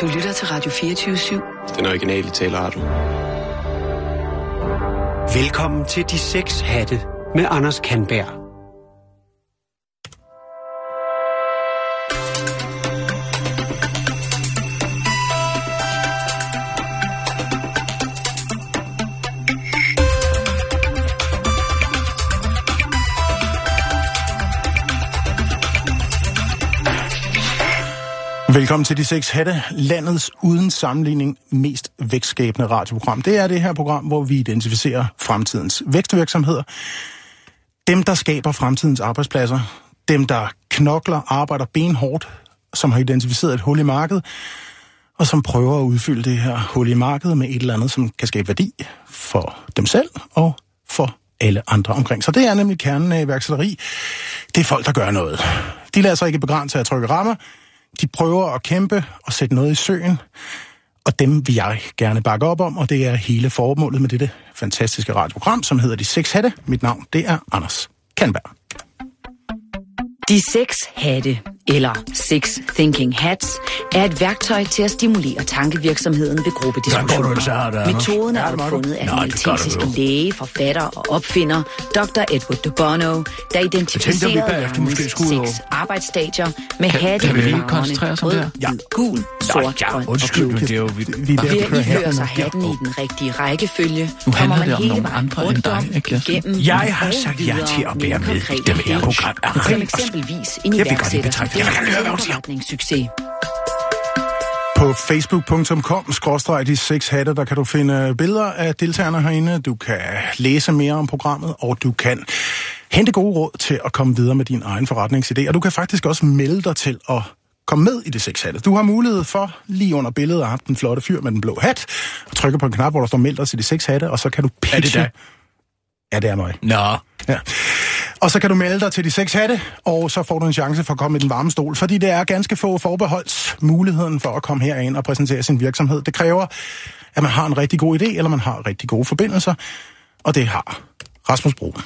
Du lytter til Radio 24-7. Den originale taleradio. Velkommen til De Seks Hatte med Anders Kanberg. Velkommen til De Seks Hatte, landets uden sammenligning mest vækstskabende radioprogram. Det er det her program, hvor vi identificerer fremtidens vækstvirksomheder. Dem, der skaber fremtidens arbejdspladser. Dem, der knokler, arbejder benhårdt, som har identificeret et hul i markedet, og som prøver at udfylde det her hul i markedet med et eller andet, som kan skabe værdi for dem selv og for alle andre omkring. Så det er nemlig kernen af iværksætteri. Det er folk, der gør noget. De lader sig ikke begrænse at trykke rammer, de prøver at kæmpe og sætte noget i søen, og dem vil jeg gerne bakke op om, og det er hele formålet med dette fantastiske radioprogram, som hedder De Seks Hatte. Mit navn, det er Anders Kanberg. De seks hatte, eller Six Thinking Hats, er et værktøj til at stimulere tankevirksomheden ved gruppediskussioner. Metoden er opfundet af den maltesiske læge, forfatter og opfinder Dr. Edward de Bono, der identificerede seks arbejdsstadier med hatte i farverne rød, hvid, gul, sort, grøn og blå. Ved at iføre sig hatten i den rigtige rækkefølge, kommer man hele vejen rundt om, igennem Jeg har sagt ja til at være med i det her program. Som eksempelvis en iværksætter. På facebook.com skråstreg de seks hatte, der kan du finde billeder af deltagerne herinde. Du kan læse mere om programmet, og du kan hente gode råd til at komme videre med din egen forretningsidé. Og du kan faktisk også melde dig til at komme med i det seks hatte. Du har mulighed for, lige under billedet af den flotte fyr med den blå hat, at trykke på en knap, hvor der står meld dig til de seks hatte, og så kan du pitche. Er det dig? Ja, det er mig. Nå, Ja. Og så kan du melde dig til de seks hatte, og så får du en chance for at komme i den varme stol, fordi det er ganske få forbeholdt muligheden for at komme herind og præsentere sin virksomhed. Det kræver, at man har en rigtig god idé, eller man har rigtig gode forbindelser, og det har Rasmus Broen.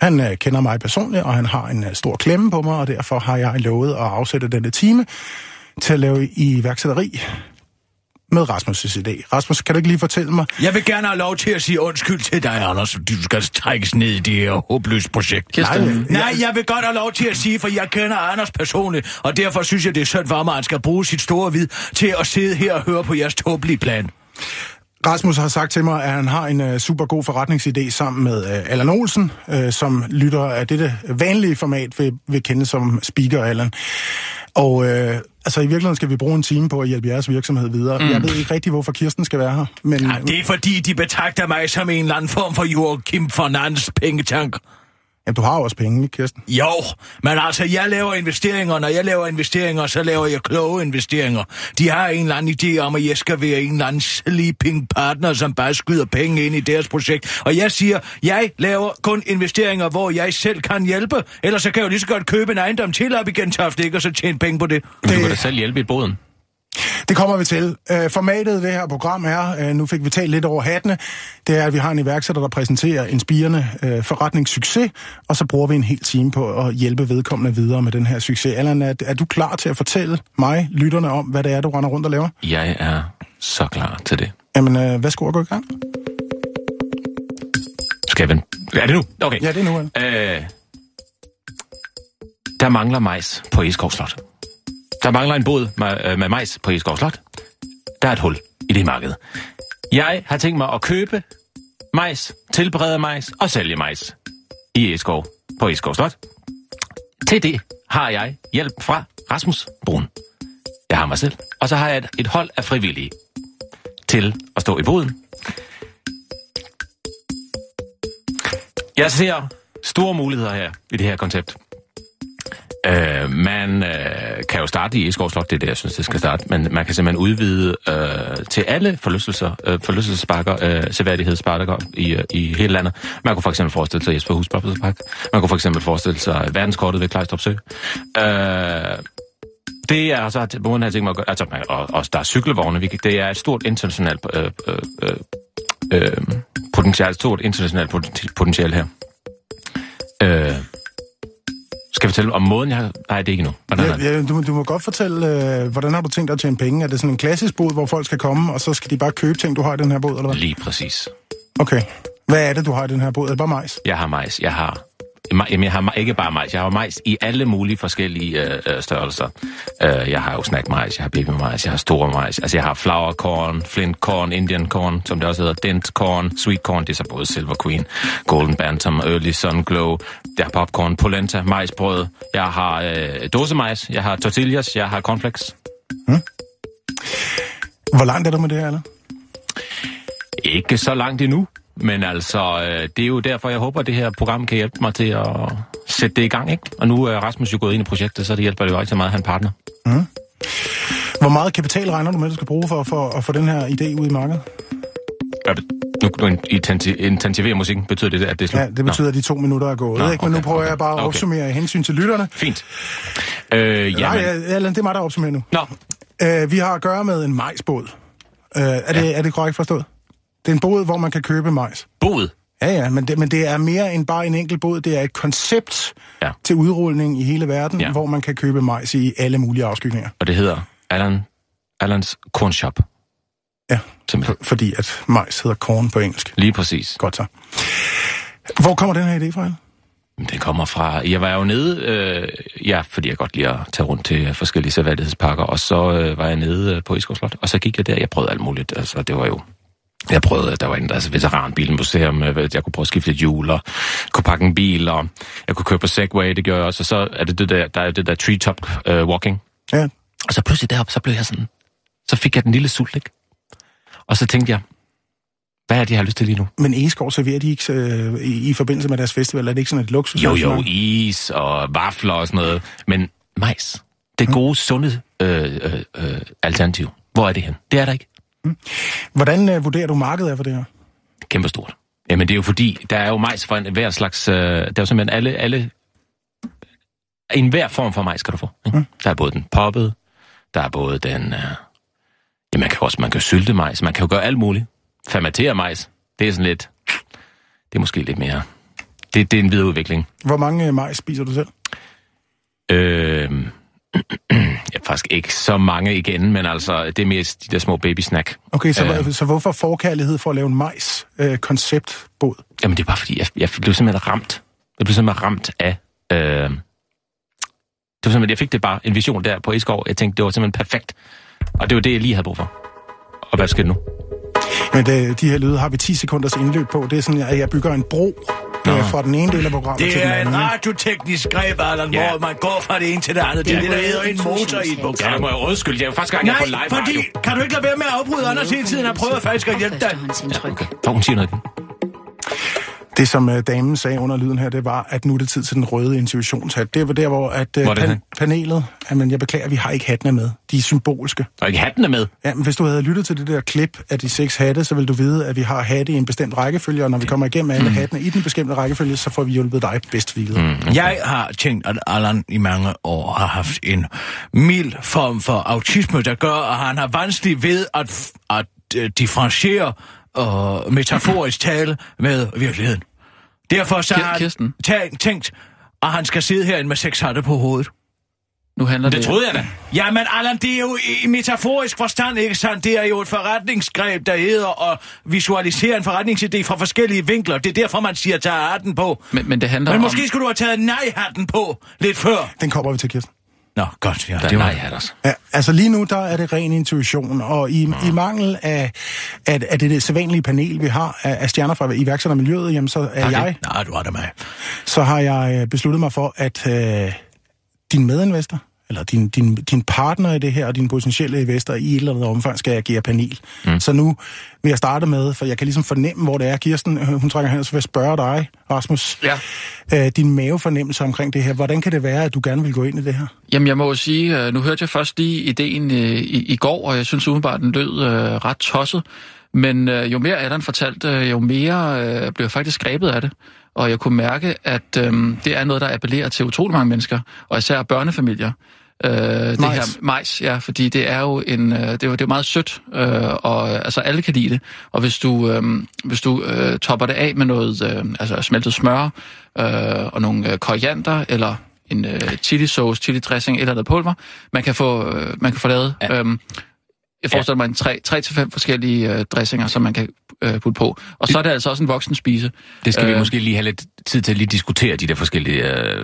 Han øh, kender mig personligt, og han har en øh, stor klemme på mig, og derfor har jeg lovet at afsætte denne time til at lave iværksætteri med Rasmus' idé. Rasmus, kan du ikke lige fortælle mig, jeg vil gerne have lov til at sige undskyld til dig, Anders. Du skal trækkes ned i det her håbløse projekt. Nej, Nej, jeg vil godt have lov til at sige, for jeg kender Anders personligt, og derfor synes jeg, det er synd for mig, at han skal bruge sit store vid til at sidde her og høre på jeres tåbelige plan. Rasmus har sagt til mig, at han har en uh, super god forretningsidé sammen med uh, Allan Olsen, uh, som lytter af dette vanlige format, vil, vil kende som Speaker Allan. Og uh, altså i virkeligheden skal vi bruge en time på at hjælpe jeres virksomhed videre. Mm. Jeg ved ikke rigtig, hvorfor Kirsten skal være her. Men, Ja, det er fordi, de betragter mig som en eller anden form for Joachim Fernandes pengetank. Ja, du har jo også penge, ikke, Kirsten? Jo, men altså, jeg laver investeringer. Når jeg laver investeringer, så laver jeg kloge investeringer. De har en eller anden idé om, at jeg skal være en eller anden sleeping partner, som bare skyder penge ind i deres projekt. Og jeg siger, jeg laver kun investeringer, hvor jeg selv kan hjælpe. Ellers så kan jeg jo lige så godt købe en ejendom til op igen, Toft, ikke? Og så tjene penge på det. du kan da selv hjælpe i boden. Det kommer vi til. Uh, formatet i det her program er, uh, nu fik vi talt lidt over hattene, det er, at vi har en iværksætter, der præsenterer en spirende uh, forretningssucces, og så bruger vi en hel time på at hjælpe vedkommende videre med den her succes. Allan, er, er du klar til at fortælle mig, lytterne, om, hvad det er, du render rundt og laver? Jeg er så klar til det. Jamen, uh, hvad skulle gå i gang? Skal jeg? Er det nu? Okay. Ja, det er nu, Allan. Øh, der mangler majs på Eskov Slot. Der mangler en båd med, øh, med majs på Eskov Slot. Der er et hul i det marked. Jeg har tænkt mig at købe majs, tilberede majs og sælge majs i Eskov på Eskov Slot. Til det har jeg hjælp fra Rasmus Brun. Jeg har mig selv, og så har jeg et, et hold af frivillige til at stå i boden. Jeg ser store muligheder her i det her koncept. Øh, man øh, kan jo starte i Eskov Slot, det er det, jeg synes, det skal starte, men man kan simpelthen udvide øh, til alle forlystelser, øh, forlystelsesparker, øh, seværdighedsparker i, øh, i hele landet. Man kunne for eksempel forestille sig Jesper Hus Park. Man kunne for eksempel forestille sig verdenskortet ved Klejstrup Sø. Øh, det er altså, måden, har tænkt mig at gøre, altså, man- og, og der er cykelvogne, vi det er et stort internationalt øh, øh, øh, øh potentiale, stort internationalt potentiale her. Øh, skal vi fortælle om måden, jeg har... Nej, det er ikke nu. Ja, ja, du, du må godt fortælle, øh, hvordan har du tænkt dig at tjene penge? Er det sådan en klassisk bod, hvor folk skal komme, og så skal de bare købe ting, du har i den her båd, eller hvad? Lige præcis. Okay. Hvad er det, du har i den her båd? Er det bare majs? Jeg har majs. Jeg har Jamen, jeg har ikke bare majs. Jeg har majs i alle mulige forskellige øh, øh størrelser. Øh, jeg har jo snack majs, jeg har baby majs, jeg har store majs. Altså, jeg har flour corn, flint corn, indian corn, som det også hedder, dent corn, sweet corn, det er så både Silver Queen, Golden Bantam, Early Sun Glow, der er popcorn, polenta, majsbrød. Jeg har øh, dåsemajs, jeg har tortillas, jeg har cornflakes. Hmm. Hvor langt er du med det her, eller? Ikke så langt endnu. Men altså, øh, det er jo derfor, jeg håber, at det her program kan hjælpe mig til at sætte det i gang. Ikke? Og nu er Rasmus jo gået ind i projektet, så det hjælper det jo rigtig meget at en partner. Mm. Hvor meget kapital regner du med, du skal bruge for, for at få den her idé ud i markedet? Ja, nu, nu intensivere musikken, betyder det, at det er slut? Ja, det betyder, Nå. at de to minutter er gået. Nå, ikke? Men okay, nu prøver okay, jeg bare at okay. opsummere i hensyn til lytterne. Fint. Øh, Nej, Allan, det er mig, der opsummerer nu. Nå. Øh, vi har at gøre med en majsbåd. Øh, er, ja. det, er det korrekt forstået? Det er en båd, hvor man kan købe majs. Båd? Ja, ja, men det, men det er mere end bare en enkelt båd. Det er et koncept ja. til udrulning i hele verden, ja. hvor man kan købe majs i alle mulige afskygninger. Og det hedder Allan, Allans Corn Shop. Ja, for, fordi at majs hedder corn på engelsk. Lige præcis. Godt så. Hvor kommer den her idé fra? Den kommer fra... Jeg var jo nede, øh, ja, fordi jeg godt lide at tage rundt til forskellige sædvanlighedsparker, og så øh, var jeg nede øh, på Iskov Slot, og så gik jeg der, jeg prøvede alt muligt, altså det var jo jeg prøvede, der var en, altså veteranbilmuseum, øh, jeg kunne prøve at skifte hjul, og kunne pakke en bil, og jeg kunne køre på Segway, det gjorde jeg også, og så er det det der, der er det der treetop uh, walking. Ja. Og så pludselig derop, så blev jeg sådan, så fik jeg den lille sult, ikke? Og så tænkte jeg, hvad er det, jeg har lyst til lige nu? Men Egeskov serverer de ikke øh, i, i forbindelse med deres festival? Er det ikke sådan et luksus? Jo, jo, is og vafler og sådan noget. Men majs, det gode, sunde øh, øh, øh, alternativ. Hvor er det hen? Det er der ikke. Mm. Hvordan øh, vurderer du markedet for det her? Kæmpestort. Jamen det er jo fordi, der er jo majs for en hver slags... Øh, der er jo simpelthen alle... alle en hver form for majs kan du få. Ikke? Mm. Der er både den poppet, der er både den... Øh, ja, man kan også man kan sylte majs, man kan jo gøre alt muligt. Fermentere majs, det er sådan lidt... Det er måske lidt mere... Det, det er en videre udvikling. Hvor mange øh, majs spiser du selv? Øh, Ja, faktisk ikke så mange igen, men altså, det er mest de der små baby-snack. Okay, så, øh, så hvorfor forkærlighed for at lave en majs-konceptbåd? Øh, Jamen, det er bare fordi, jeg, jeg blev simpelthen ramt. Jeg blev simpelthen ramt af... Øh, det var simpelthen, jeg fik det bare en vision der på Eskov. Jeg tænkte, det var simpelthen perfekt. Og det var det, jeg lige havde brug for. Og hvad sker nu? Men det, de her lyde har vi 10 sekunders indløb på. Det er sådan, at jeg bygger en bro Nå. fra den ene del af programmet til den anden. Det er en radioteknisk greb, Allan, ja. hvor man går fra det ene til det andet. Det er det, der hedder en motor i et program. Ja, må jeg undskylde. Det er jo første gang, jeg er på live fordi, radio. kan du ikke lade være med at afbryde Anders hele tiden? Jeg prøver faktisk at hjælpe dig. Ja, okay. hun siger noget. Det, som uh, damen sagde under lyden her, det var, at nu er det tid til den røde intuitionshat. Det var der, hvor, at, uh, hvor pan- panelet... Jamen, jeg beklager, vi har ikke hattene med. De er symbolske. Og ikke hattene med? Ja, men hvis du havde lyttet til det der klip af de seks hatte, så vil du vide, at vi har hatte i en bestemt rækkefølge, og når vi kommer igennem alle mm. hattene i den bestemte rækkefølge, så får vi hjulpet dig bedst videre. Mm, okay. Jeg har tænkt, at Allan i mange år har haft en mild form for autisme, der gør, at han har vanskeligt ved at, at uh, differentiere uh, metaforisk tale med virkeligheden. Derfor så har han tænkt, at han skal sidde herinde med seks hatte på hovedet. Nu handler det... Det troede jeg da. Jamen, Allan, det er jo i metaforisk forstand, ikke sandt? Det er jo et forretningsgreb, der hedder at visualisere en forretningsidé fra forskellige vinkler. Det er derfor, man siger, tage hatten på. Men, men det handler Men om... måske skulle du have taget nej-hatten på lidt før. Den kommer vi til, Kirsten. Nå, godt. Ja, der det var nej, Anders. Ja, altså lige nu, der er det ren intuition, og i, mm. i mangel af, af, af det, det sædvanlige panel, vi har af, af stjerner fra iværksættermiljøet, jamen så er okay. jeg... Nej, du har det med. Så har jeg øh, besluttet mig for, at øh, din medinvestor, eller din, din, din partner i det her, og dine potentielle investorer i et eller andet omfang skal agere panel. Mm. Så nu vil jeg starte med, for jeg kan ligesom fornemme, hvor det er. Kirsten, øh, hun trækker hen, så vil jeg spørge dig, Rasmus. Ja. Øh, din mavefornemmelse omkring det her. Hvordan kan det være, at du gerne vil gå ind i det her? Jamen, jeg må jo sige, øh, nu hørte jeg først lige ideen i, i går, og jeg synes umiddelbart, den lød uh, ret tosset. Men uh, jo mere Adam fortalte, jo mere uh, blev jeg faktisk grebet af det. Og jeg kunne mærke, at uh, det er noget, der appellerer til utrolig mange mennesker, og især børnefamilier. Øh, det her majs, ja, fordi det er jo en, øh, det er det er meget sødt, øh, og altså alle kan lide det. Og hvis du, øh, hvis du øh, topper det af med noget øh, altså smeltet smør øh, og nogle øh, koriander eller en øh, chili sauce, chili dressing, eller andet pulver, man kan få, øh, man kan få lavet. Ja. Øhm, jeg forestiller mig en tre, tre til fem forskellige øh, dressinger, som man kan øh, putte på. Og så er det altså også en voksen spise. Det skal øh, vi måske lige have lidt tid til at lige diskutere de der forskellige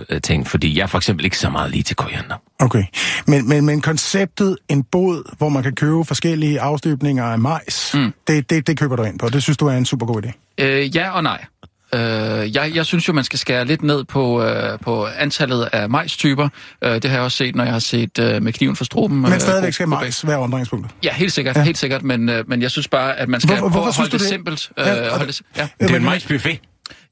øh, ting, fordi jeg er for eksempel ikke så meget lige til koriander. Okay, men, men, men konceptet en båd, hvor man kan købe forskellige afstøbninger af majs, mm. det, det, det køber du ind på. Det synes du er en super god idé? Øh, ja og nej. Øh, jeg, jeg synes jo, man skal skære lidt ned på, øh, på antallet af majstyper. Øh, det har jeg også set, når jeg har set øh, med kniven for struben. Men stadigvæk øh, skal majs være omdrejningspunktet? Ja, helt sikkert, ja. helt sikkert men, øh, men jeg synes bare, at man skal Hvor, prøve at holde det, det simpelt. Øh, ja, holde det, ja. Det er en majsbuffet.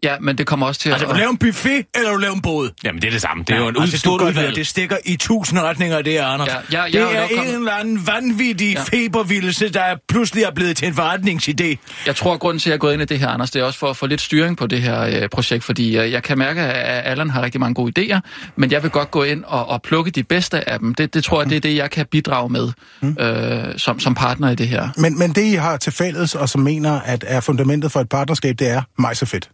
Ja, men det kommer også til altså, at... Altså, du lave en buffet, eller du lave en båd? Jamen, det er det samme. Det er ja, jo en altså, stort udvalg. Det stikker i tusind retninger, det er, Anders. Ja, ja, det er en kommet... eller anden vanvittig ja. febervildelse, der pludselig er blevet til en forretningsidé. Jeg tror, at grunden til, at jeg er gået ind i det her, Anders, det er også for at få lidt styring på det her øh, projekt, fordi øh, jeg kan mærke, at Allan har rigtig mange gode idéer, men jeg vil godt gå ind og, og plukke de bedste af dem. Det, det tror jeg, det er det, jeg kan bidrage med mm. øh, som, som partner i det her. Men, men det, I har til fælles, og som mener, at er fundamentet for et partnerskab, det er majs og fedt.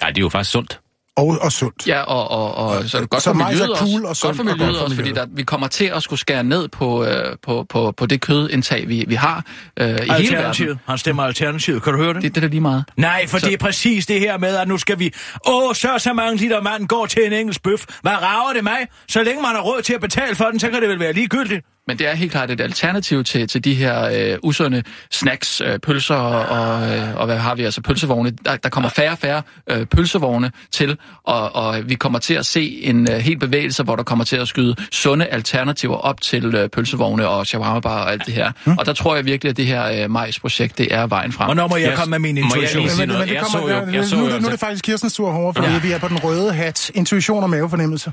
Nej, det er jo faktisk sundt. Og, og sundt. Ja, og, og, og så er det godt så for miljøet cool også. Og sundt godt for miljøet også, fordi der, vi kommer til at skulle skære ned på, øh, på, på, på det kødindtag, vi, vi har øh, i hele verden. Han stemmer alternativet, kan du høre det? Det, det er lige meget. Nej, for så... det er præcis det her med, at nu skal vi... Åh, så så mange liter mand går til en engelsk bøf. Hvad rager det mig? Så længe man har råd til at betale for den, så kan det vel være ligegyldigt. Men det er helt klart et alternativ til, til de her øh, usunde snacks, øh, pølser og, øh, og hvad har vi, altså pølsevogne. Der, der kommer færre og færre øh, pølsevogne til, og, og vi kommer til at se en øh, helt bevægelse, hvor der kommer til at skyde sunde alternativer op til øh, pølsevogne og shawarma og alt det her. Mm. Og der tror jeg virkelig, at det her øh, majsprojekt, det er vejen frem. Og nu må jeg komme med min intuition. Men, men, men det kommer, jeg så jo, jeg så nu, nu er det faktisk Kirstens tur hårde, fordi ja. vi er på den røde hat. Intuition og mavefornemmelse.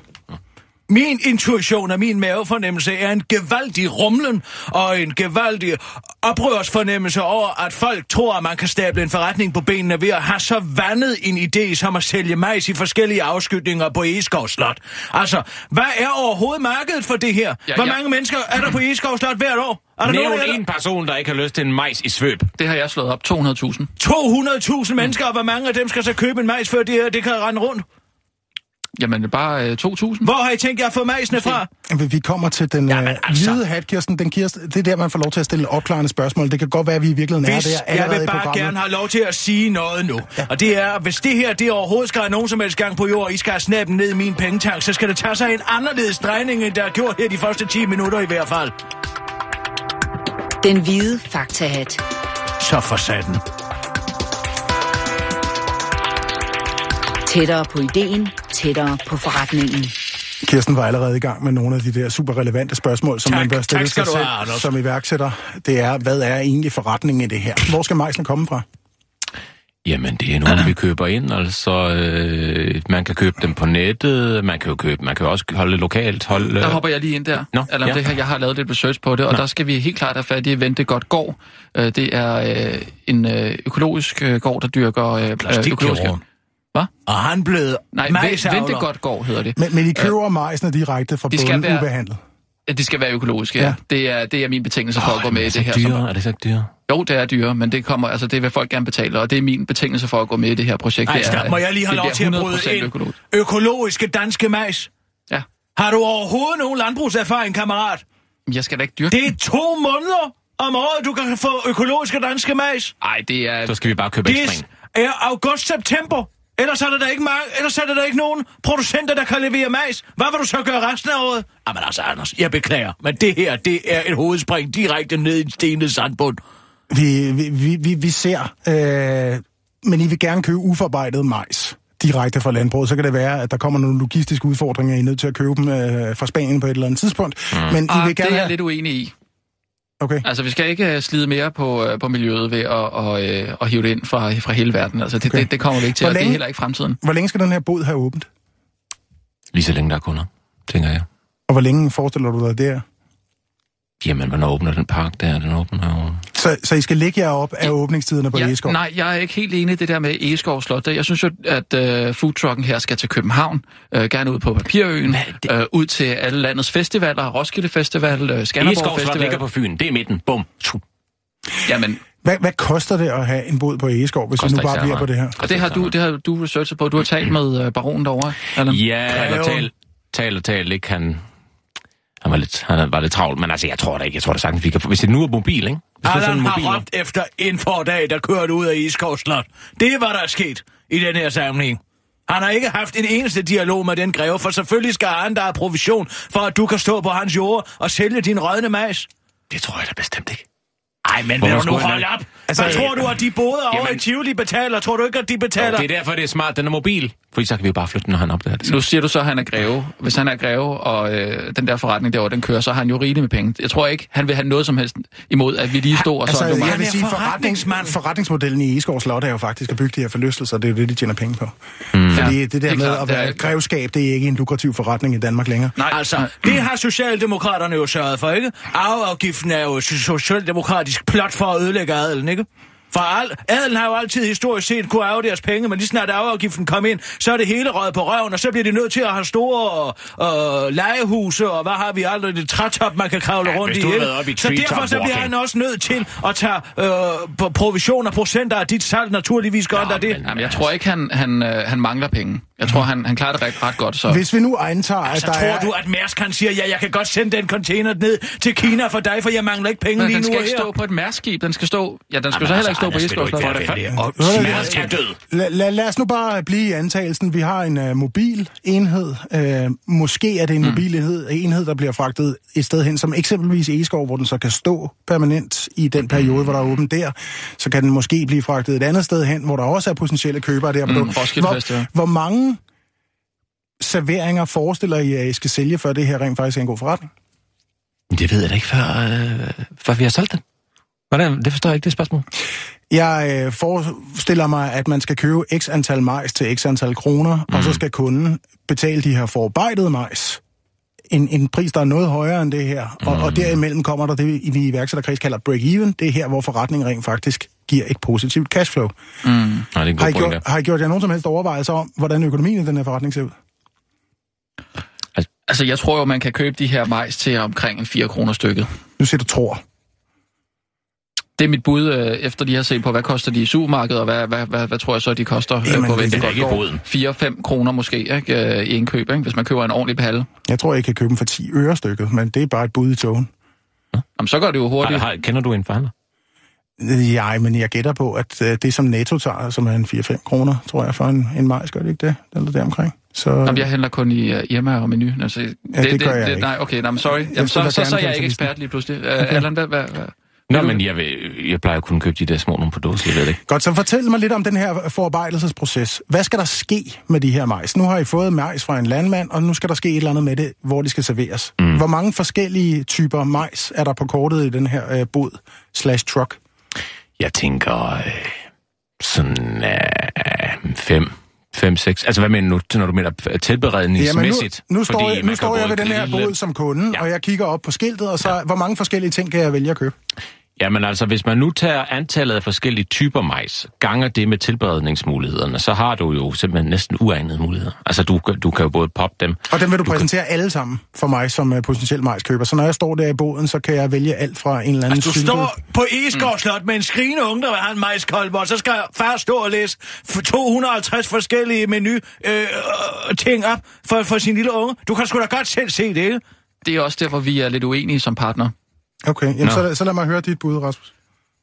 Min intuition og min mavefornemmelse er en gevaldig rumlen og en gevaldig oprørsfornemmelse over, at folk tror, at man kan stable en forretning på benene ved at have så vandet en idé som at sælge majs i forskellige afskytninger på Egeskov Slot. Altså, hvad er overhovedet markedet for det her? Ja, Hvor ja. mange mennesker er der på Egeskov Slot hvert år? Er der Nævn nogen, en person, der ikke har lyst til en majs i svøb. Det har jeg slået op. 200.000. 200.000 mennesker, og hvor mange af dem skal så købe en majs, før det her det kan rende rundt? Jamen, bare øh, 2.000. Hvor har I tænkt jer at få majsene fra? Vi kommer til den Jamen, øh, altså. hvide hat, Kirsten. Den Kirsten. Det er der, man får lov til at stille opklarende spørgsmål. Det kan godt være, at vi i virkeligheden hvis er der jeg vil bare gerne have lov til at sige noget nu. Ja. Og det er, hvis det her det overhovedet skal have nogen som helst gang på jord, og I skal have snappen ned i min pengetank, så skal det tage sig en anderledes drejning, end der er gjort her de første 10 minutter i hvert fald. Den hvide faktahat. Så for satan. Tættere på ideen, tættere på forretningen. Kirsten var allerede i gang med nogle af de der super relevante spørgsmål, som tak, man bør stille sig selv have, som iværksætter. Det er, hvad er egentlig forretningen i det her? Hvor skal majsen komme fra? Jamen, det er nogle, vi køber ind, altså øh, man kan købe dem på nettet, man kan jo købe, man kan jo også holde lokalt. Holde, der hopper jeg lige ind der. Nå, Eller ja. det her, jeg har lavet lidt research på det, og Nå. der skal vi helt klart have fat i Vente Godt Gård. Øh, det er øh, en øh, økologisk øh, gård, der dyrker øh, økologiske... Hvad? Og han blev Nej, vente godt går, hedder det. Men, men I køber uh, majsene direkte fra bunden være, ubehandlet? Det skal være økologisk, ja. ja. Det, er, det er min betingelse for oh, at gå med i det her. Dyre? Som, er det så dyre? Jo, det er dyre, men det kommer, altså det vil folk gerne betale, og det er min betingelse for at gå med i det her projekt. Ej, stop, må jeg lige have lov til at bryde ind? Økologisk. Økologiske danske majs? Ja. Har du overhovedet nogen landbrugserfaring, kammerat? Jeg skal da ikke dyrke Det er to måneder om året, du kan få økologiske danske majs. Nej, det er... Så skal vi bare købe ekstra Det er august-september. Ellers er der da ikke, mange, ellers er der da ikke nogen producenter, der kan levere majs. Hvad vil du så gøre resten af året? Jamen altså, Anders, jeg beklager, men det her, det er et hovedspring direkte ned i en stenet sandbund. Vi, vi, vi, vi ser, øh, men I vil gerne købe uforarbejdet majs direkte fra landbruget, så kan det være, at der kommer nogle logistiske udfordringer, I er nødt til at købe dem øh, fra Spanien på et eller andet tidspunkt. Mm. Men I ah, vil gerne det er jeg lidt uenig i. Okay. Altså, vi skal ikke øh, slide mere på, øh, på miljøet ved at, og, øh, at hive det ind fra, fra hele verden. Altså, det, okay. det, det kommer vi ikke til, længe, og det er heller ikke fremtiden. Hvor længe skal den her båd have åbent? Lige så længe der er kunder, tænker jeg. Og hvor længe forestiller du dig det Jamen, hvornår åbner den park der? Den åbner jo... Så, så I skal lægge jer op af ja, åbningstiderne på ja, Egeskov? Nej, jeg er ikke helt enig i det der med Egeskov Slot. Jeg synes jo, at uh, foodtrucken her skal til København, uh, gerne ud på Papirøen, uh, ud til alle landets festivaler, Roskilde Festival, uh, Skanderborg Festival. Egeskov Slot ligger på Fyn, det er midten. Bum. Jamen, Hvad, hvad koster det at have en bod på Egeskov, hvis vi nu bare bliver på det her? Og det har du, det har du researchet på. Du har talt med øh, baronen derovre, Allan? Ja, Greven. og tal, tal og tal, ikke? Han, han, var lidt, han var lidt travlt, men altså, jeg tror da ikke. Jeg tror da sagtens, vi kan. Hvis det nu er mobil, ikke? Hvis er Allan sådan en har mobil, råbt efter en fordag, der kørte ud af Iskov Slot. Det er, hvad der er sket i den her sammenhæng. Han har ikke haft en eneste dialog med den greve, for selvfølgelig skal han der have provision for, at du kan stå på hans jord og sælge din rødne majs. Det tror jeg da bestemt ikke. Ej, men Hvorfor vil du nu holde op? Altså, Hvad tror du, at de boder over Jamen- i Tivoli betaler? Tror du ikke, at de Jo, betaler? det er derfor, det er smart, den er mobil. Fordi så kan vi jo bare flytte den, når han opdager det. Nu siger du så, at han er greve. Hvis han er greve, og øh, den der forretning derovre, den kører, så har han jo rigeligt med penge. Jeg tror ikke, han vil have noget som helst imod, at vi lige stod og Altså, solgte jeg vil sige, forretnings, forretningsmand. forretningsmodellen i Egeskov Slot er jo faktisk at bygge de her forlystelser, det er jo det, de tjener penge på. Mm. Fordi Ja, det der det er med klart, at det være er- grevskab, det er ikke en lukrativ forretning i Danmark længere. Nej, Altså, det har Socialdemokraterne jo sørget for, ikke? Arveafgiften er jo socialdemokratisk plot for at ødelægge adelen, ikke? ikke? For al, adelen har jo altid historisk set kunne arve deres penge, men lige snart arveafgiften kom ind, så er det hele røget på røven, og så bliver de nødt til at have store øh, legehuse, og hvad har vi aldrig, det trætop, man kan kravle Ja, rundt i, i Så derfor så bliver han også nødt til at tage øh, på provision og procenter af dit salg, naturligvis godt Nå, af det. men- Jamen, jeg tror ikke, han, han, øh, han mangler penge. Jeg tror, han, han klarer det ret, ret godt. Så. Hvis vi nu antager, at Så der tror er... du, at Mærsk han siger, ja, jeg kan godt sende den container ned til Kina for dig, for jeg mangler ikke penge Men lige den nu skal og ikke her. stå på et mærskib. Den skal stå... Ja, den skal Jamen, så heller altså, ikke stå på Anders, vil du Eskoslot. ikke være venlig? Og Hør da, Mærsk er død. Lad, lad, lad os nu bare blive i antagelsen. Vi har en uh, mobil enhed. Uh, måske er det en Mm. mobil enhed, enhed, der bliver fragtet et sted hen, som eksempelvis Egeskov, hvor den så kan stå permanent i den periode, hvor der er åbent der. Så kan den måske blive fragtet et andet sted hen, hvor der også er potentielle købere der. Mm, hvor, Festival. hvor mange serveringer forestiller I, at I skal sælge, før det her rent faktisk er en god forretning? Det ved jeg da ikke, før, øh, før vi har solgt den. Hvordan? Det forstår jeg ikke, det spørgsmål. Jeg øh, forestiller mig, at man skal købe x antal majs til x antal kroner, mm. og så skal kunden betale de her forarbejdede majs. En, en pris, der er noget højere end det her. Og, og derimellem kommer der det, vi i iværksætterkreds kalder break-even. Det er her, hvor forretningen rent faktisk giver et positivt cashflow. Nej, det er en Har god I, point, gjort, har I gjort jer nogen som helst overvejelser om, hvordan økonomien i den her forretning ser ud? Altså, jeg tror jo, man kan købe de her majs til omkring en 4 kroner stykket. Nu siger du tror. Det er mit bud, øh, efter de har set på, hvad koster de i supermarkedet, og hvad, hvad, hvad, hvad tror jeg så, de koster øh, Jamen, på det er da ikke boden. 4-5 kroner måske ikke, øh, i indkøb, ikke? hvis man køber en ordentlig palle. Jeg tror, jeg kan købe dem for 10 øre stykket, men det er bare et bud i togen. Jamen, så går det jo Har, hurtigt. har, kender du en forhandler? Ja, men jeg gætter på, at øh, det som Netto tager, som er en 4-5 kroner, tror jeg, for en, en majs, gør det ikke det? Eller der omkring. Så, Jamen, jeg handler kun i uh, Irma og menu. Altså, det, det gør jeg ikke. Nej, okay, nej, sorry. Jamen, så, stiller så, så er jeg ikke ekspert lige pludselig. Uh, Allan, hvad, hvad, hvad? Nå, men jeg, vil, jeg plejer kun at købe de der små nogle på dåse, jeg ved det ikke. Godt, så fortæl mig lidt om den her forarbejdelsesproces. Hvad skal der ske med de her majs? Nu har I fået majs fra en landmand, og nu skal der ske et eller andet med det, hvor de skal serveres. Mm. Hvor mange forskellige typer majs er der på kortet i den her øh, bod slash truck? Jeg tænker øh, sådan øh, fem, fem, seks. Altså, hvad mener du, når du mener tilberedningsmæssigt? nu, nu står, Fordi jeg, nu står jeg ved den her grille- bod som kunde. Ja. og jeg kigger op på skiltet, og så ja. hvor mange forskellige ting kan jeg vælge at købe? Jamen altså, hvis man nu tager antallet af forskellige typer majs, ganger det med tilberedningsmulighederne, så har du jo simpelthen næsten uanede muligheder. Altså, du, kan- du kan jo både poppe dem. Og dem vil du præsentere alle sammen for mig som uh, potentiel majskøber. Så når jeg står der i båden, så kan jeg vælge alt fra en eller anden Altså, du syltet- står på Egeskov Slot med en skrigende unge, der vil have en majskolbe, og så skal far stå og læse f- 250 forskellige menu øh, øh, ting op for, for sin lille unge. Du kan sgu da godt selv se det, ikke? Det er også derfor, vi er lidt uenige som partner. Okay, jamen, Nå. så, så lad mig høre dit bud, Rasmus.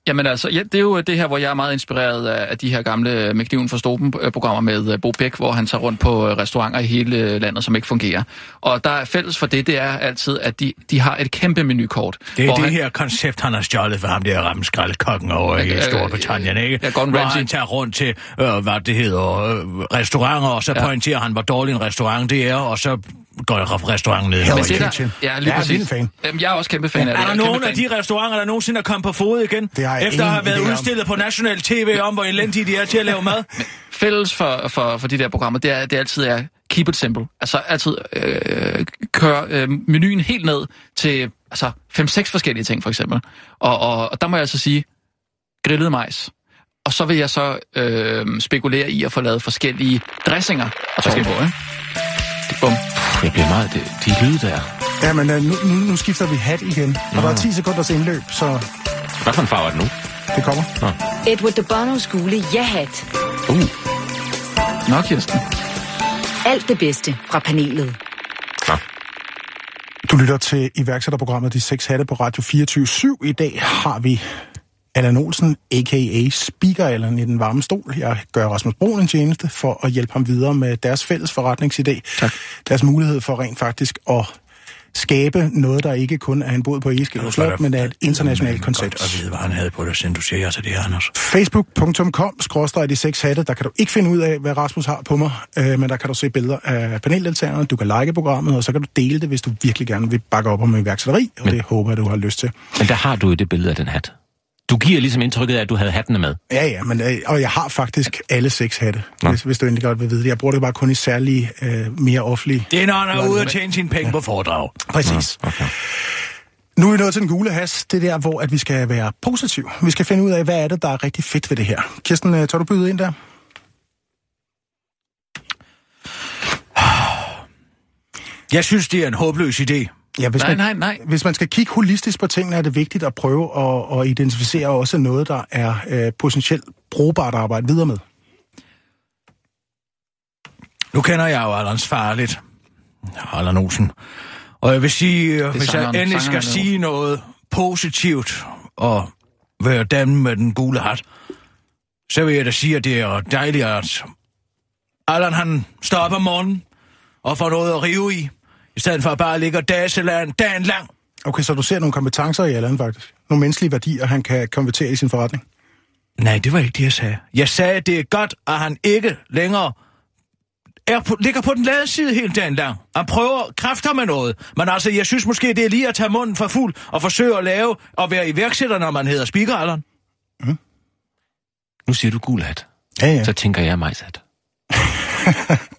Jamen altså, ja, det er jo det her, hvor jeg er meget inspireret af, af de her gamle McDiven for Stoben-programmer med øh, Bo Bæk, hvor han tager rundt på øh, restauranter i hele landet, som ikke fungerer. Og der er fælles for det, det er altid, at de, de har et kæmpe menukort. Det er det han, her koncept, han har stjålet for ham der rammeskraldekokken over i Ja, øh, Storbritannien, ikke? ja, Gordon Hvor Ramsay. han tager rundt til, øh, hvad det hedder, øh, restauranter, og så Ja. ja. pointerer han, hvor dårlig en restaurant det er, og så går restauranten ned. Hell Men Hell's Kitchen. ja, lige Jeg er præcis. fan. Jamen, jeg er også kæmpe fan af det. Er Jeg der nogen af de restauranter, der nogensinde er kommet på fod igen? Det har jeg Efter at have været udstillet på national tv om, hvor elendige de er til at lave mad? fælles for, for, for de der programmer, det er, det altid er keep it simple. Altså altid øh, køre øh, menuen helt ned til altså 5-6 forskellige ting, for eksempel. Og, og, og der må jeg altså sige, grillet majs. Og så vil jeg så øh, spekulere i at få lavet forskellige dressinger og tage på, ikke? Bum. Puh, jeg bliver meget... Det, de lyde der. Ja, men uh, nu, nu, nu skifter vi hat igen. Og der er 10 sekunders indløb, så Hvad for en farve er det nu? Det kommer. Nå. Edward de Bonos gule ja-hat. Uh. Nå, Kirsten. Alt det bedste fra panelet. Ja. Du lytter til iværksætterprogrammet De 6 Hatte på Radio 24 7 I dag har vi Allan Olsen, a.k.a. Speaker Allan i den varme stol. Jeg gør Rasmus Broen en tjeneste for at hjælpe ham videre med deres fælles forretningsidé. Tak. Deres mulighed for rent faktisk at skabe noget, der ikke kun er en båd på Eskild Slot, men er et internationalt koncept. Godt at vide, hvad han havde på dig, siden du siger til det, Anders. Facebook.com, skråstrej de seks hatte, der kan du ikke finde ud af, hvad Rasmus har på mig, øh, men der kan du se billeder af paneldeltagerne, du kan like programmet, og så kan du dele det, hvis du virkelig gerne vil bakke op om iværksætteri, og men, det håber jeg, du har lyst til. Men der har du jo det billede af den hat. Du giver ligesom indtrykket af, at du havde hattene med. Ja, ja, men, øh, og jeg har faktisk alle seks hatte, hvis, hvis du endelig godt vil vide det. Jeg bruger det bare kun i særlige, øh, mere offentlige... Det er, når han er ude og tjene sine penge ja. på foredrag. Præcis. Ja, okay. Nu er vi nået til den gule has. Det er der, hvor at vi skal være positiv. Vi skal finde ud af, hvad er det, der er rigtig fedt ved det her. Kirsten, øh, tager du byde ind der? Jeg synes, det er en håbløs idé. Ja, hvis nej, man, nej, nej. Hvis man skal kigge holistisk på tingene, er det vigtigt at prøve at, at identificere også noget, der er øh, potentielt brugbart at arbejde videre med. Nu kender jeg jo Allans far lidt. Allan Olsen. Og jeg vil sige, det hvis jeg endelig skal sige noget positivt og være dem med den gule hat, så vil jeg da sige, at det er dejligt, at Allan han står op om morgenen og får noget at rive i. I stedet for at bare ligge og dase dagen lang. Okay, så du ser nogle kompetencer i Allan faktisk? Nogle menneskelige værdier, han kan konvertere i sin forretning? Nej, det var ikke det, jeg sagde. Jeg sagde, at det er godt, at han ikke længere er på, ligger på den lade side hele dagen lang. Han prøver kræfter med noget. Men altså, jeg synes måske, det er lige at tage munden for fuld og forsøge at lave og være iværksætter, når man hedder speakeralderen. Mm. Nu siger du gul hat. Ja, ja. Så tænker jeg majshat.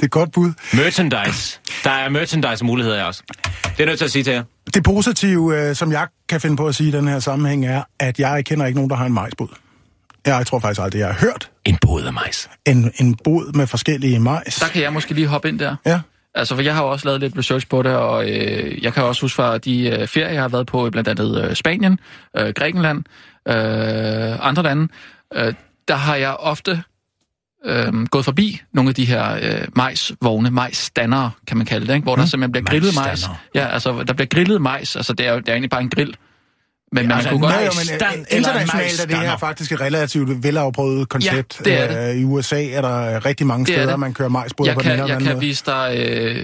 det er et godt bud. Merchandise. Der er merchandise-muligheder også. Det er nødt til at sige til jer. Det positive, øh, som jeg kan finde på at sige i den her sammenhæng, er, at jeg kender ikke nogen, der har en majsbod. Jeg tror faktisk aldrig, jeg har hørt. En båd af majs. En, en båd med forskellige majs. Der kan jeg måske lige hoppe ind der. Ja. Altså, for jeg har også lavet lidt research på det, og øh, jeg kan også huske fra de øh, ferier, jeg har været på, blandt andet øh, Spanien, øh, Grækenland, øh, andre lande, øh, der har jeg ofte øh, gået forbi nogle af de her øh, majsvogne, majsstandere, kan man kalde det, ikke? hvor der mm. simpelthen bliver grillet majs. Ja, altså, der bliver grillet majs, altså det er jo det er egentlig bare en grill. Men man altså, kunne godt... Nej, men, stand, internationalt er det her faktisk et relativt velafprøvet koncept. Ja, det er det. Uh, I USA er der rigtig mange det steder, man kører majs både på kan, den Jeg kan måde. vise dig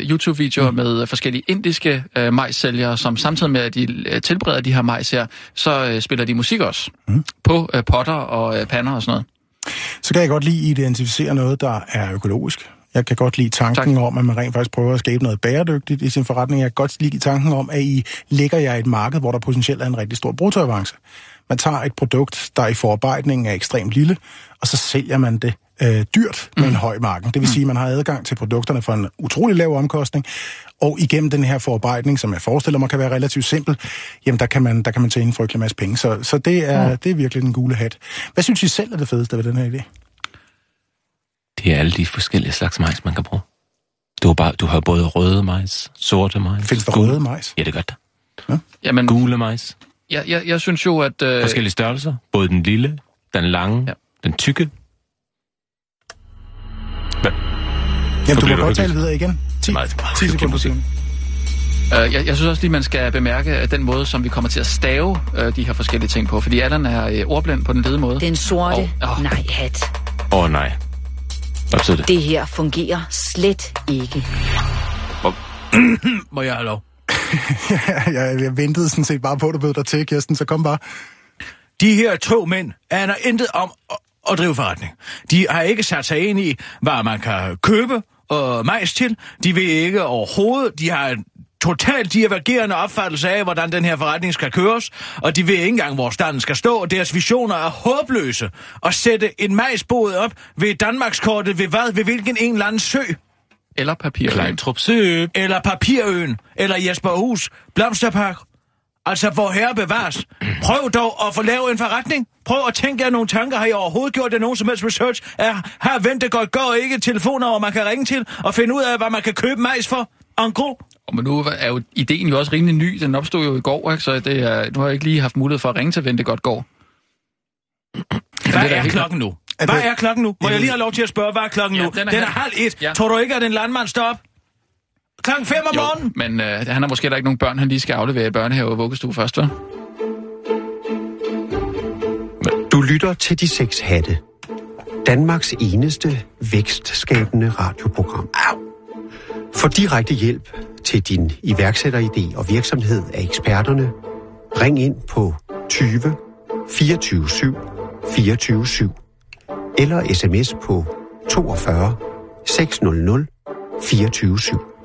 uh, YouTube-videoer mm. med forskellige indiske uh, majssælgere, som samtidig med, at de uh, tilbereder de her majs her, så uh, spiller de musik også mm. på uh, potter og uh, pander og sådan noget. Så kan jeg godt lige identificere noget, der er økologisk. Jeg kan godt lide tanken tak. om, at man rent faktisk prøver at skabe noget bæredygtigt i sin forretning. Jeg kan godt lide tanken om, at I ligger jer i et marked, hvor der potentielt er en rigtig stor bruttoavance. Man tager et produkt, der i forarbejdningen er ekstremt lille, og så sælger man det øh, dyrt med mm. en høj marken. Det vil mm. sige, at man har adgang til produkterne for en utrolig lav omkostning, og igennem den her forarbejdning, som jeg forestiller mig kan være relativt simpel, jamen der kan man, der kan man tjene en frygtelig masse penge. Så, så det, er, mm. det er virkelig den gule hat. Hvad synes I selv er det fedeste ved den her idé? Det er alle de forskellige slags majs, man kan bruge. Du har, bare, du har både røde majs, sorte majs. Findes der gule. røde majs? Ja, det gør det. Ja. Jamen, Gule majs. Ja, jeg, jeg synes jo, at... Øh... Forskellige størrelser. Både den lille, den lange, ja. den tykke. Hvad? Jamen, du kan godt tale videre igen. 10, meget, meget 10 sekunder siden. Uh, jeg, jeg synes også lige, man skal bemærke den måde, som vi kommer til at stave uh, de her forskellige ting på. Fordi Allan er uh, ordblind på den lede måde. Den sorte oh, oh. nej-hat. Åh oh, nej. Hvad betyder det? Det her fungerer slet ikke. Må jeg have lov? ja, jeg, jeg ventede sådan set bare på, at du bød dig til, Kirsten, så kom bare. De her to mænd aner intet om at, drive forretning. De har ikke sat sig ind i, hvad man kan købe og majs til. De ved ikke overhovedet. De har totalt divergerende opfattelse af, hvordan den her forretning skal køres, og de ved ikke engang, hvor standen skal stå, deres visioner er håbløse. At sætte en majsbod op ved Danmarkskortet ved hvad? Ved hvilken en eller anden sø? Eller Papirøen. Kleintrup Sø. Eller Papirøen. Eller Jesperhus. Blomsterpark. Altså, hvor herre bevares. Prøv dog at få lavet en forretning. Prøv at tænke jer nogle tanker. Har I overhovedet gjort det nogen som helst research? Er, her venter godt går ikke telefoner, hvor man kan ringe til og finde ud af, hvad man kan købe majs for. Og men nu er jo ideen jo også rimelig ny. Den opstod jo i går, ikke? så det er, nu har jeg ikke lige haft mulighed for at ringe til Vente Godt Går. Hvad er, er klokken nu? Hvad er klokken nu? Må jeg lige have lov til at spørge, hvad er klokken Ja, nu? den er den er halv- halv et. Ja. Tror du ikke, at en landmand står op? Klokken fem om Jo, morgenen? men øh, han har måske da ikke nogen børn, han lige skal aflevere i børnehave og vuggestue først, hva'? Du lytter til De Seks Hatte. Danmarks eneste vækstskabende radioprogram. For direkte hjælp til din iværksætteridé og virksomhed af eksperterne, ring ind på 20 24 7 24 7 eller sms på 42 600 24 7.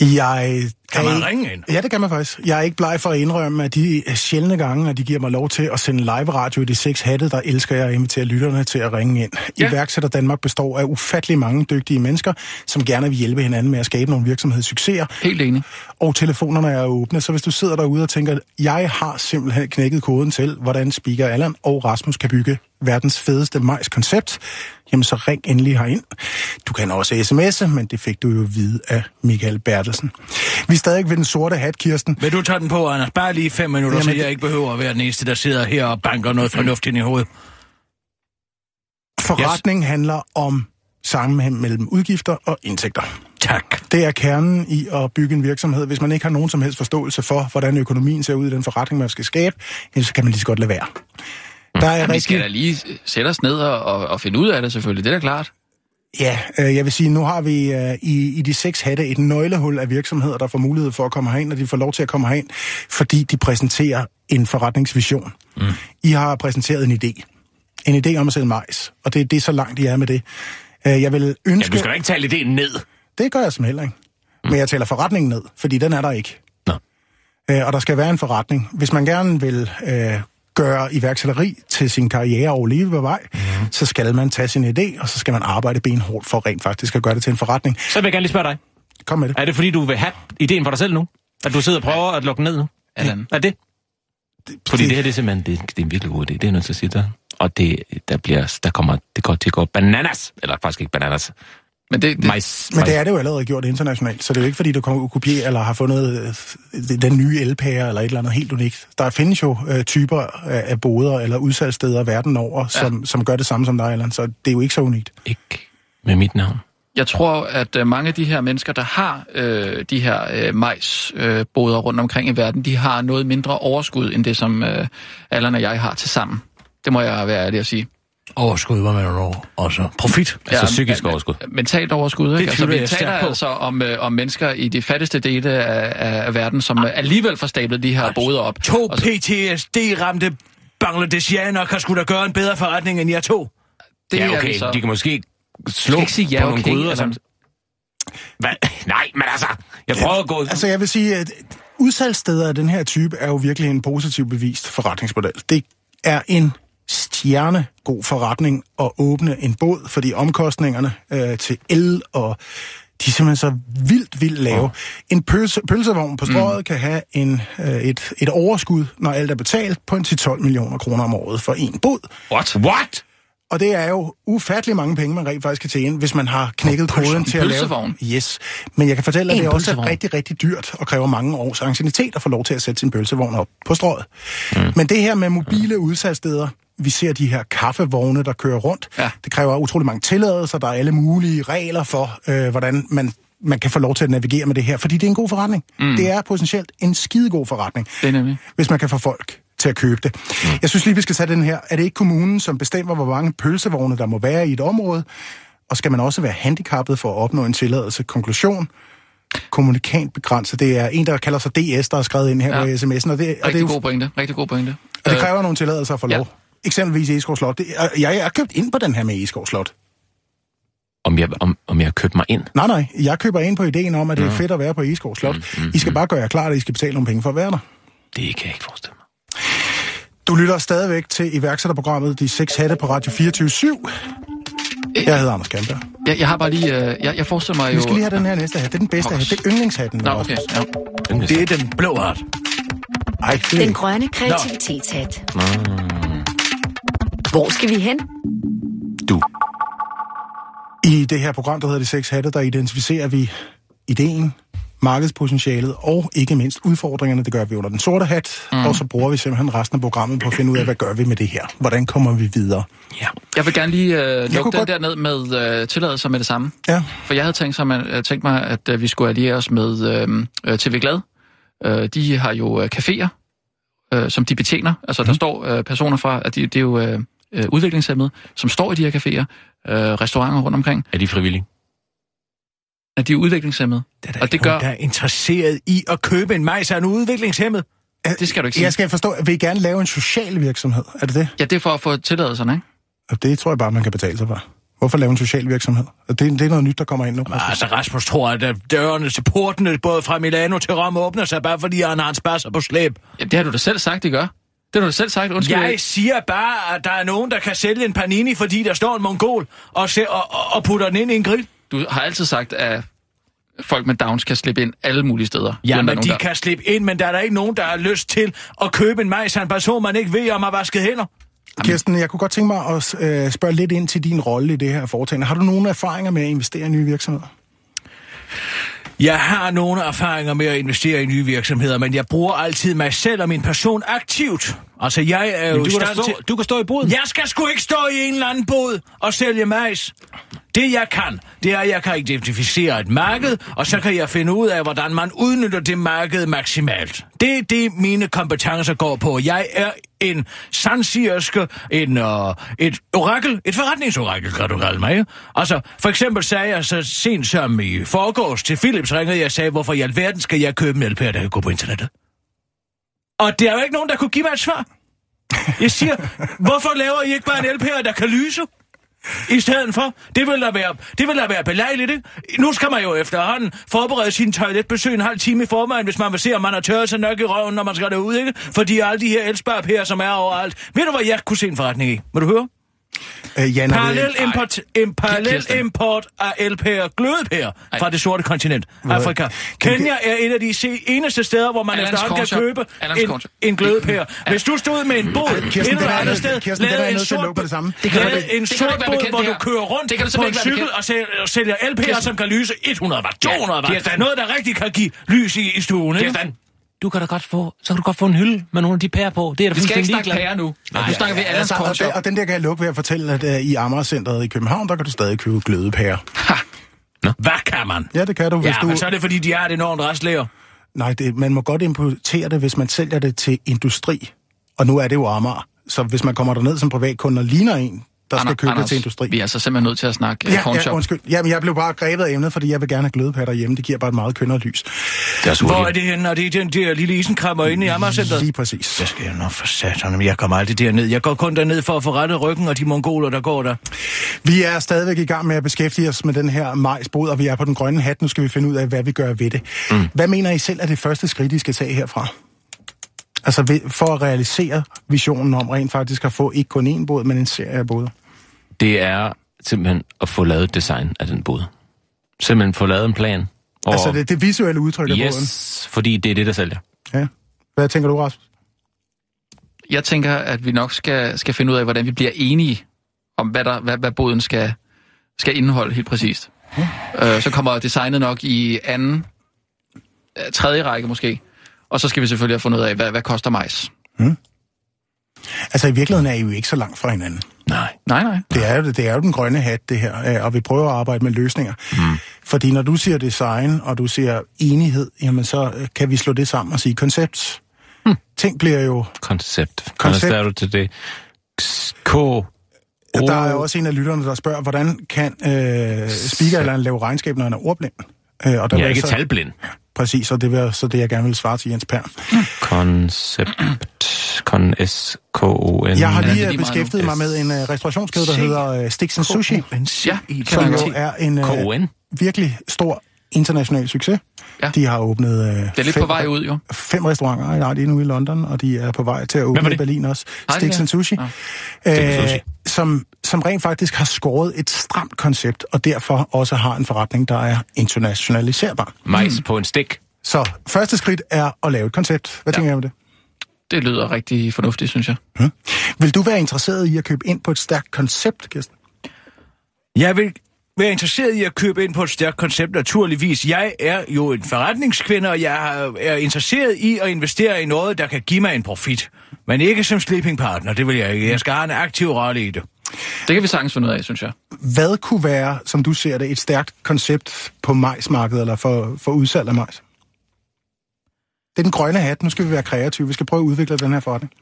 Jeg Kan man ikke- ringe ind? Ja, det kan man faktisk. Jeg er ikke bleg for at indrømme, at de sjældne gange, at de giver mig lov til at sende live radio i de seks hatte, der elsker jeg at invitere lytterne til at ringe ind. Ja. Iværksætter Danmark består af ufattelig mange dygtige mennesker, som gerne vil hjælpe hinanden med at skabe nogle virksomhedssucceser. Helt enig. Og telefonerne er åbne, så hvis du sidder derude og tænker, jeg har simpelthen knækket koden til, hvordan Speaker Allan og Rasmus kan bygge verdens fedeste majs-koncept, jamen så ring endelig herind. Du kan også sms'e, men det fik du jo at vide af Michael Bertelsen. Vi er stadig ved den sorte hat, Kirsten. Vil du tage den på, Anders? Bare lige fem minutter, Jamen, så det- jeg ikke behøver at være den eneste, der sidder her og banker noget fornuft ind i hovedet. Forretning handler om sammenhæng mellem udgifter og indtægter. Tak. Det er kernen i at bygge en virksomhed. Hvis man ikke har nogen som helst forståelse for, hvordan økonomien ser ud i den forretning, man skal skabe, så kan man lige så godt lade være. Der er Jamen, vi skal da rigtig... lige sætte os ned og, og, og finde ud af det selvfølgelig, det er da klart. Ja, øh, jeg vil sige, nu har vi øh, i, i de seks hatte et nøglehul af virksomheder, der får mulighed for at komme herind, og de får lov til at komme herind, fordi de præsenterer en forretningsvision. Mm. I har præsenteret en idé. En idé om at sælge majs, og det, det er så langt, I er med det. Øh, Jeg vil Ja, ønske... du skal da ikke tale idéen ned. Det gør jeg som heller ikke. Men jeg taler forretningen ned, fordi den er der ikke. Nå. Øh, og der skal være en forretning. Hvis man gerne vil øh, gøre iværksætteri til sin karriere og leve på vej, mm. så skal man tage sin idé, og så skal man arbejde benhårdt for rent faktisk at gøre det til en forretning. Så vil jeg gerne lige spørge dig. Kom med det. Er det fordi, du vil have idéen for dig selv nu? At du sidder og prøver at lukke ned nu? Allan. Er det? Fordi det her, det er simpelthen det, det er en virkelig god idé. Det er nødt til at sige dig. Og det, der, bliver, der kommer, det går til at gå bananas. Eller faktisk ikke bananas. Men det, det, Mais, Men det er det jo allerede gjort internationalt, så det er jo ikke fordi, du kommer kopiere eller har fundet øh, den nye elpære eller et eller andet helt unikt. Der findes jo øh, typer af, boder eller udsalgssteder verden over, som, som gør det samme som dig, Allan, så det er jo ikke så unikt. Ikke med mit navn. Jeg tror, at øh, mange af de her mennesker, der har øh, de her øh, majsboder øh, boder rundt omkring i verden, de har noget mindre overskud, end det, som øh, Allan og jeg har til sammen. Det må jeg være ærlig at sige. Overskud, hvad mener du? Også profit. Altså psykisk men- overskud. Mentalt overskud, ikke? Altså, tvivler vi jeg taler altså om, øh, om mennesker i de fattigste dele af, af verden, som øh, alligevel får stablet de her boder op. To Og så- PTSD-ramte Bangladeshianer kan sgu da gøre en bedre forretning end jeg to. det ja, er okay. altså- De kan måske slå ikke sige ja, på nogle okay, gryder, altså. Hvad? Nej, men altså... Jeg prøver at gå... Altså jeg vil sige, at udsalgssteder af den her type er jo virkelig en positiv bevist forretningsmodel. Det er en stjernegod forretning at åbne en båd, fordi omkostningerne øh, til el og de er simpelthen så vildt, vildt lave. Oh. En pølse, pølsevogn på strøget mm. kan have en, øh, et, et overskud, når alt er betalt, på en 10-12 millioner kroner om året for en båd. What? What? Og det er jo ufattelig mange penge, man rent faktisk kan tjene, hvis man har knækket pølse- koden til at lave... Yes. Men jeg kan fortælle, at En det er også pølsevogn? rigtig, rigtig dyrt og kræver mange års anciennitet at få lov til at sætte sin pølsevogn op på strøget. Mm. Men det her med mobile udsalgssteder, vi ser de her kaffevogne, der kører rundt. Ja. Det kræver utrolig mange tilladelser. Der er alle mulige regler for, øh, hvordan man, man kan få lov til at navigere med det her. Fordi det er en god forretning. Mm. Det er potentielt en skidegod forretning Det er hvis man kan få folk til at købe det. Mm. Jeg synes lige, vi skal tage den her. Er det ikke kommunen, som bestemmer, hvor mange pølsevogne, der må være i et område? Og skal man også være handicappet for at opnå en tilladelse? Konklusion. Kommunikant begrænset. Det er en, der kalder sig DS, der har skrevet ind her Ja. på sms'en. Og det, og det, er Rigtig jo, god pointe. Rigtig god pointe. og det Øh, kræver nogle tilladelser for ja. lov. Eksempelvis i Eskov Slot. Det, jeg er købt ind på den her med Eskov Slot. Om jeg, om, om jeg har købt mig ind? Nej, nej. Jeg køber ind på ideen om, at det er fedt at være på Eskov Slot. Mm, mm, I skal bare gøre jer klar, at I skal betale nogle penge for at være der. Det kan jeg ikke forestille mig. Du lytter stadigvæk til iværksætterprogrammet De 6 Hatte på Radio 24 Jeg hedder Anders Kjærberg. jeg, jeg har bare lige... Øh, jeg, jeg forestiller mig jo... Vi skal lige have den her næste hat. Det er den bedste hat. Det er yndlingshatten. Nå, okay. Ja. Det er den blå hat. Ej, det er Den grønne kreativitetshat. Hvor skal vi hen? Du. I det her program, der hedder De Seks Hatte, der identificerer vi ideen, markedspotentialet og ikke mindst udfordringerne. Det gør vi under den sorte hat, mm. og så bruger vi simpelthen resten af programmet på at finde ud af, hvad gør vi med det her? Hvordan kommer vi videre? Ja. Jeg vil gerne lige øh, lukke den godt... der ned med øh, tilladelser med det samme. Ja. For jeg havde tænkt, sig, man, øh, tænkt mig, at øh, vi skulle alliere os med øh, TV Glad. Øh, de har jo øh, caféer, øh, som de betjener. Altså, mm. der mhm. står øh, personer fra, at de, det er jo øh, øh, udviklingshemmede, som står i de her caféer, øh, restauranter rundt omkring. Er de frivillige? at de er udviklingshemmede. Det er der og det gør... der er interesseret i at købe en majs af en udviklingshemmet. Det skal du ikke sige. Jeg skal forstå, at vi gerne lave en social virksomhed. Er det det? Ja, det er for at få tilladelserne, ikke? Og det tror jeg bare, man kan betale sig for. Hvorfor lave en social virksomhed? Det, det er noget nyt, der kommer ind nu. Men, altså, Rasmus tror, at dørene til portene, både fra Milano til Rom, åbner sig, bare fordi han har en spasser på slæb. Ja, det har du da selv sagt, det gør. Det har du selv sagt, undskyld. Jeg siger bare, at der er nogen, der kan sælge en panini, fordi der står en mongol, og, se, og, og putter den ind i en grill. Du har altid sagt, at folk med Downs kan slippe ind alle mulige steder. Ja, men de der... kan slippe ind, men der er der ikke nogen, der har lyst til at købe en majs af en person, man ikke ved, om har vasket hænder. Kirsten, jeg kunne godt tænke mig at øh, spørge lidt ind til din rolle i det her foretagende. Har du nogle erfaringer med at investere i nye virksomheder? Jeg har nogle erfaringer med at investere i nye virksomheder, men jeg bruger altid mig selv og min person aktivt. Altså, jeg er jo du, kan stå, til... du kan stå i boden. Jeg skal sgu ikke stå i en eller anden bod og sælge majs. Det jeg kan, det er, at jeg kan identificere et marked, og så kan jeg finde ud af, hvordan man udnytter det marked maksimalt. Det er det, mine kompetencer går på. Jeg er en sandsirske, en, uh, et orakel, et forretningsorakel, kan du kalde mig. Altså, for eksempel sagde jeg så sent som i forgårs til Philips ringede jeg sagde, hvorfor i alverden skal jeg købe en LP'er, der kan gå på internettet? Og det er jo ikke nogen, der kunne give mig et svar. Jeg siger, hvorfor laver I ikke bare en LP'er, der kan lyse? I stedet for, det vil da være, det vil da være belejligt, ikke? Nu skal man jo efterhånden forberede sin toiletbesøg en halv time i forvejen, hvis man vil se, om man har tørret sig nok i røven, når man skal derud, ikke? Fordi alle de her elsparpærer, som er overalt. Ved du, hvad jeg kunne se en forretning i? Må du høre? Øh, Jan, parallel import, im, parallel import af LP'er, glødepærer fra det sorte kontinent, Afrika. Kenya er et af de eneste steder, hvor man efterhånden kan købe en, en glødepære. Hvis du stod med en båd et eller andet sted, lavede en sort, lavede en sort båd, hvor du kører rundt på en cykel og sælger LP'er, som kan lyse 100 watt, 200 watt. Noget, der rigtig kan give lys i stuen, ikke? Du kan da godt få, så kan du godt få en hylde med nogle af de pærer på. Det er da vi skal ikke snakke pærer nu. Nej, nu snakker vi altså, og, den, og den der kan jeg lukke ved at fortælle, at uh, i Amagercenteret i København, der kan du stadig købe glødepærer. Nå. Hvad kan man? Ja, det kan du, hvis ja, du... men så er det, fordi de har et enormt restlæger. Nej, det, man må godt importere det, hvis man sælger det til industri. Og nu er det jo Amager. Så hvis man kommer derned som privatkunde og ligner en, der Anders, skal købe Anders, til industri. Vi er altså simpelthen nødt til at snakke ja, uh, ja, undskyld. Jamen, jeg blev bare grebet af emnet, fordi jeg vil gerne have glødepærer hjemme. Det giver bare et meget kønnere lys. Det er Hvor er det henne? Og det er den der lille isenkrammer inde i Amagercenteret? Lige præcis. Det skal jeg nok for satan, men jeg kommer aldrig derned. Jeg går kun derned for at få rettet ryggen og de mongoler, der går der. Vi er stadigvæk i gang med at beskæftige os med den her majsbod, og vi er på den grønne hat. Nu skal vi finde ud af, hvad vi gør ved det. Mm. Hvad mener I selv er det første skridt, I skal tage herfra? Altså for at realisere visionen om rent faktisk at få ikke kun én båd, men en serie af båder det er simpelthen at få lavet design af den båd. Simpelthen få lavet en plan. Og altså det, det visuelle udtryk af yes, båden? fordi det er det, der sælger. Ja. Hvad tænker du, Rasmus? Jeg tænker, at vi nok skal, skal finde ud af, hvordan vi bliver enige om, hvad, der, hvad, hvad båden skal, skal indeholde helt præcist. Ja. Øh, så kommer designet nok i anden, øh, tredje række måske. Og så skal vi selvfølgelig have fundet ud af, hvad, hvad koster majs. Hmm. Altså i virkeligheden er I jo ikke så langt fra hinanden. Nej, nej, nej. Det er, jo, det er jo den grønne hat, det her, øh, og vi prøver at arbejde med løsninger. Mm. Fordi når du siger design, og du siger enighed, jamen så øh, kan vi slå det sammen og sige koncept. Mm. Ting bliver jo... Koncept. Koncept. Hvordan du til det? K... Ja, der er jo også en af lytterne, der spørger, hvordan kan øh, speaker lave regnskab, når han er ordblind? Øh, og der jeg er ikke så, talblind. Præcis, og det er så det, jeg gerne vil svare til Jens Per. Koncept. Kon S K O N. Jeg har lige ja, beskæftiget mig med en uh, restaurationskæde, der hedder uh, Stix Sushi, ja, som jo er en virkelig stor international succes. Ja. De har åbnet... Det er lidt fem, på vej ud, jo. Fem restauranter ja, de er nu i London, og de er på vej til at åbne i Berlin også. Stix Sushi. Ja. Uh, som, som rent faktisk har skåret et stramt koncept, og derfor også har en forretning, der er internationaliserbar. Majs mm. på en stik. Så første skridt er at lave et koncept. Hvad ja. tænker jeg om det? Det lyder rigtig fornuftigt, synes jeg. Hmm. Vil du være interesseret i at købe ind på et stærkt koncept, Kirsten? Jeg vil være interesseret i at købe ind på et stærkt koncept, naturligvis. Jeg er jo en forretningskvinde, og jeg er interesseret i at investere i noget, der kan give mig en profit. Men ikke som sleeping partner, det vil jeg ikke. Jeg skal have en aktiv rolle i det. Det kan vi sagtens finde ud af, synes jeg. Hvad kunne være, som du ser det, et stærkt koncept på majsmarkedet, eller for, for udsalg af majs? Det er den grønne hat. Nu skal vi være kreative. Vi skal prøve at udvikle den her forretning.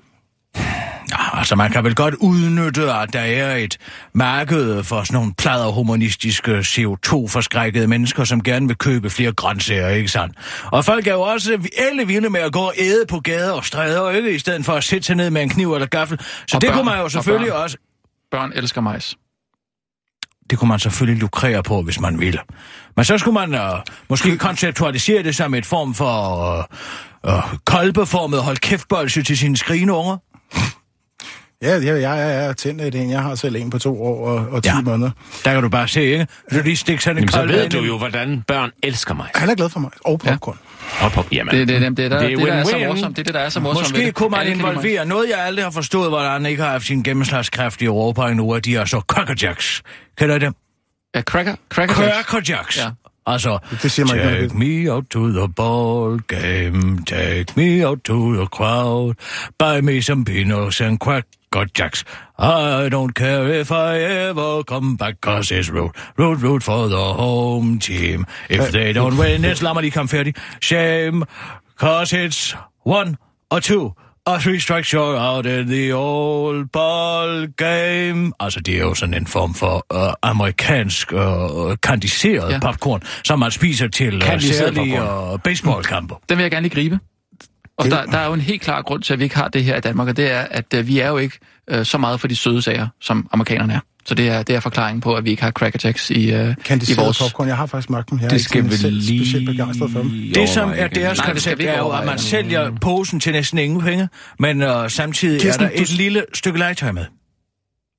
Ja, altså man kan vel godt udnytte, at der er et marked for sådan nogle pladerhumanistiske CO2-forskrækkede mennesker, som gerne vil købe flere grøntsager, ikke sandt? Og folk er jo også alle vilde med at gå og æde på gader og stræder, ikke? I stedet for at sætte sig ned med en kniv eller gaffel. Så Og det børn, kunne man jo og selvfølgelig børn. også... Børn elsker majs. Det kunne man selvfølgelig lukrere på, hvis man ville. Men så skulle man uh, måske konceptualisere det som et form for uh, uh, kolbeformet hold kæftbolse til sine skrigende unger. Ja, ja, jeg, jeg er tændt af det. Jeg har selv en på to år og, og 10 Ja. ja. måneder. Der kan du bare se, ikke? Du lige stikke sådan en Jamen, så kold ved du jo, hvordan børn elsker mig. Han er glad for mig. Og popcorn. Hop, hop, jamen. Det, det, det, det, der, Det er det, der er så morsomt. Det er det, der er så morsomt Måske det. kunne man kan involvere noget, jeg aldrig har forstået, hvordan ikke har haft sin gennemslagskraft i Europa endnu, at de er så crackerjacks. Kender I dem? Ja, cracker, cracker Jacks. Crackerjacks. Ja. Altså, Det siger ikke noget take me out to the ball game, take me out to the crowd, buy me some peanuts and crackerjacks. I don't care if I ever come back, cause it's root, root, root for the home team. If they don't win, it's lad mig lige komme færdig. Shame, cause it's one or two or three strikes you're out in the old ball game. Altså, det er jo sådan en form for uh, amerikansk uh, kandiseret Ja. popcorn, som man spiser til Kandiseret særlige uh, baseballkampe. Den vil jeg gerne lige gribe. Og Det- der, der er jo en helt klar grund til, at vi ikke har det her i Danmark, og det er, at øh, vi er jo ikke øh, så meget for de søde sager, som amerikanerne er. Så det er, det er forklaringen på, at vi ikke har Cracker Jacks i, øh, i vores... popcorn. Jeg har faktisk smagt dem. Jeg er Det skal vi lige... specielt begejstret for dem. Det, som er deres Nej, det skal koncept, er jo, at man sælger posen til næsten ingen penge, men uh, samtidig Kirsten, er der et du- lille stykke legetøj med.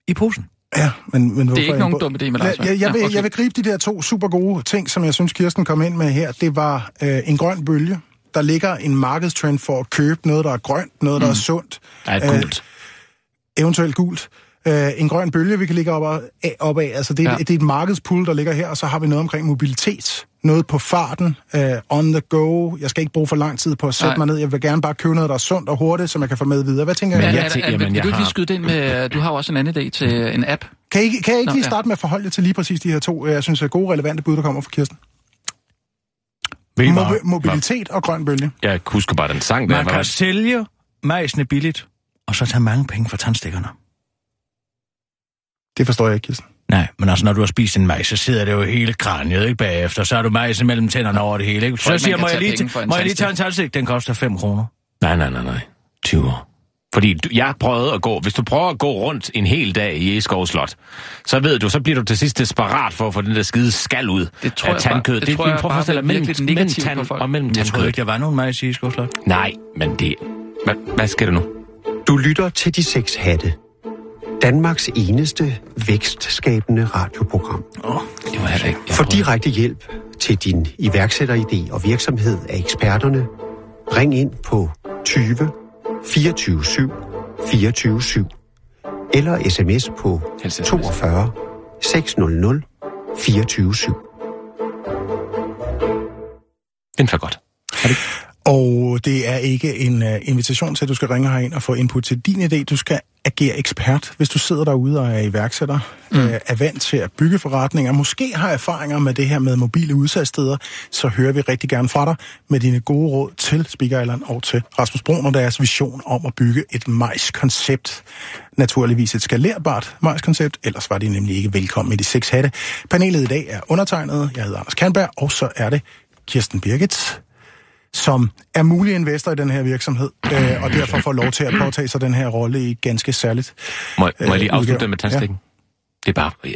I posen. Ja, men, men hvorfor ikke nogen dum idé med legetøj. Jeg, jeg, Ja, vil, jeg vil gribe de der to super gode ting, som jeg synes, Kirsten kom ind med her. Det var øh, en grøn bølge. Der ligger en markedstrend for at købe noget, der er grønt, noget, der Mm. er sundt. Der er et gult. eventuelt gult. Øh, en grøn bølge, vi kan ligge op, af, op af. Altså, det, er, Ja. ja. det er et markedspool, der ligger her, og så har vi noget omkring mobilitet. Noget på farten, øh, on the go. Jeg skal ikke bruge for lang tid på at sætte Nej. mig ned. Jeg vil gerne bare købe noget, der er sundt og hurtigt, som jeg kan få med videre. Hvad tænker Men, jeg? jeg tænker- vil, jamen, vil jeg du ikke lige skyde det ind med... Du har jo også en anden idé til en app. Kan I, kan jeg ikke Nå, lige ja. starte med at forholde jer til lige præcis de her to, øh, jeg synes, er gode, relevante bud, der kommer fra Kirsten? Hvad? Mobi- mobilitet og grøn bølge. Jeg husker bare den sang der. Man var- kan sælge majsene billigt, og så tage mange penge for tandstikkerne. Det forstår jeg ikke, Kirsten. Nej, men altså, når du har spist en majs, så sidder det jo hele kraniet, ikke bagefter. Så har du majsen mellem tænderne over det hele, ikke? Så siger man jeg, må jeg lige, må jeg lige tage en tandstik?" tandstik? Den koster 5 kroner. Nej, nej, nej, nej. 20 år. Fordi du, jeg prøvede at gå, hvis du prøver at gå rundt en hel dag i Eskov Slot, så ved du, så bliver du til sidst desperat for at få den der skide skal ud Det tror af jeg bare- tandkød. det tror jeg prøv at bare forestille dig, bliver mellem, mellem tand og mellem Jeg troede tandkød. ikke, der var nogen majs i Skovslot. Nej, men det... Hvad, hvad sker der nu? Du lytter til De Seks Hatte. Danmarks eneste vækstskabende radioprogram. Det var jeg da ikke. Jeg For direkte hjælp til din iværksætteridé og virksomhed af eksperterne, ring ind på 20 24 7 24 7 eller sms på Helst sms. 42 600 24 7. Den var godt. Og det er ikke en uh, invitation til, at du skal ringe herind og få input til din idé. Du skal agere ekspert, hvis du sidder derude og er iværksætter, mm. uh, er vant til at bygge forretninger, måske har erfaringer med det her med mobile udsalgssteder, så hører vi rigtig gerne fra dig med dine gode råd til Speaker Island og til Rasmus Brun og deres vision om at bygge et majskoncept. Naturligvis et skalerbart majskoncept, ellers var de nemlig ikke velkommen i de seks hatte. Panelet i dag er undertegnet. Jeg hedder Anders Kernberg, og så er det Kirsten Birgit, som er mulig investor i den her virksomhed, øh, og derfor får lov til at påtage sig den her rolle i ganske særligt. Må, må jeg lige Øh, afslutte udgave. det med tandstikken? Det er bare... Øh,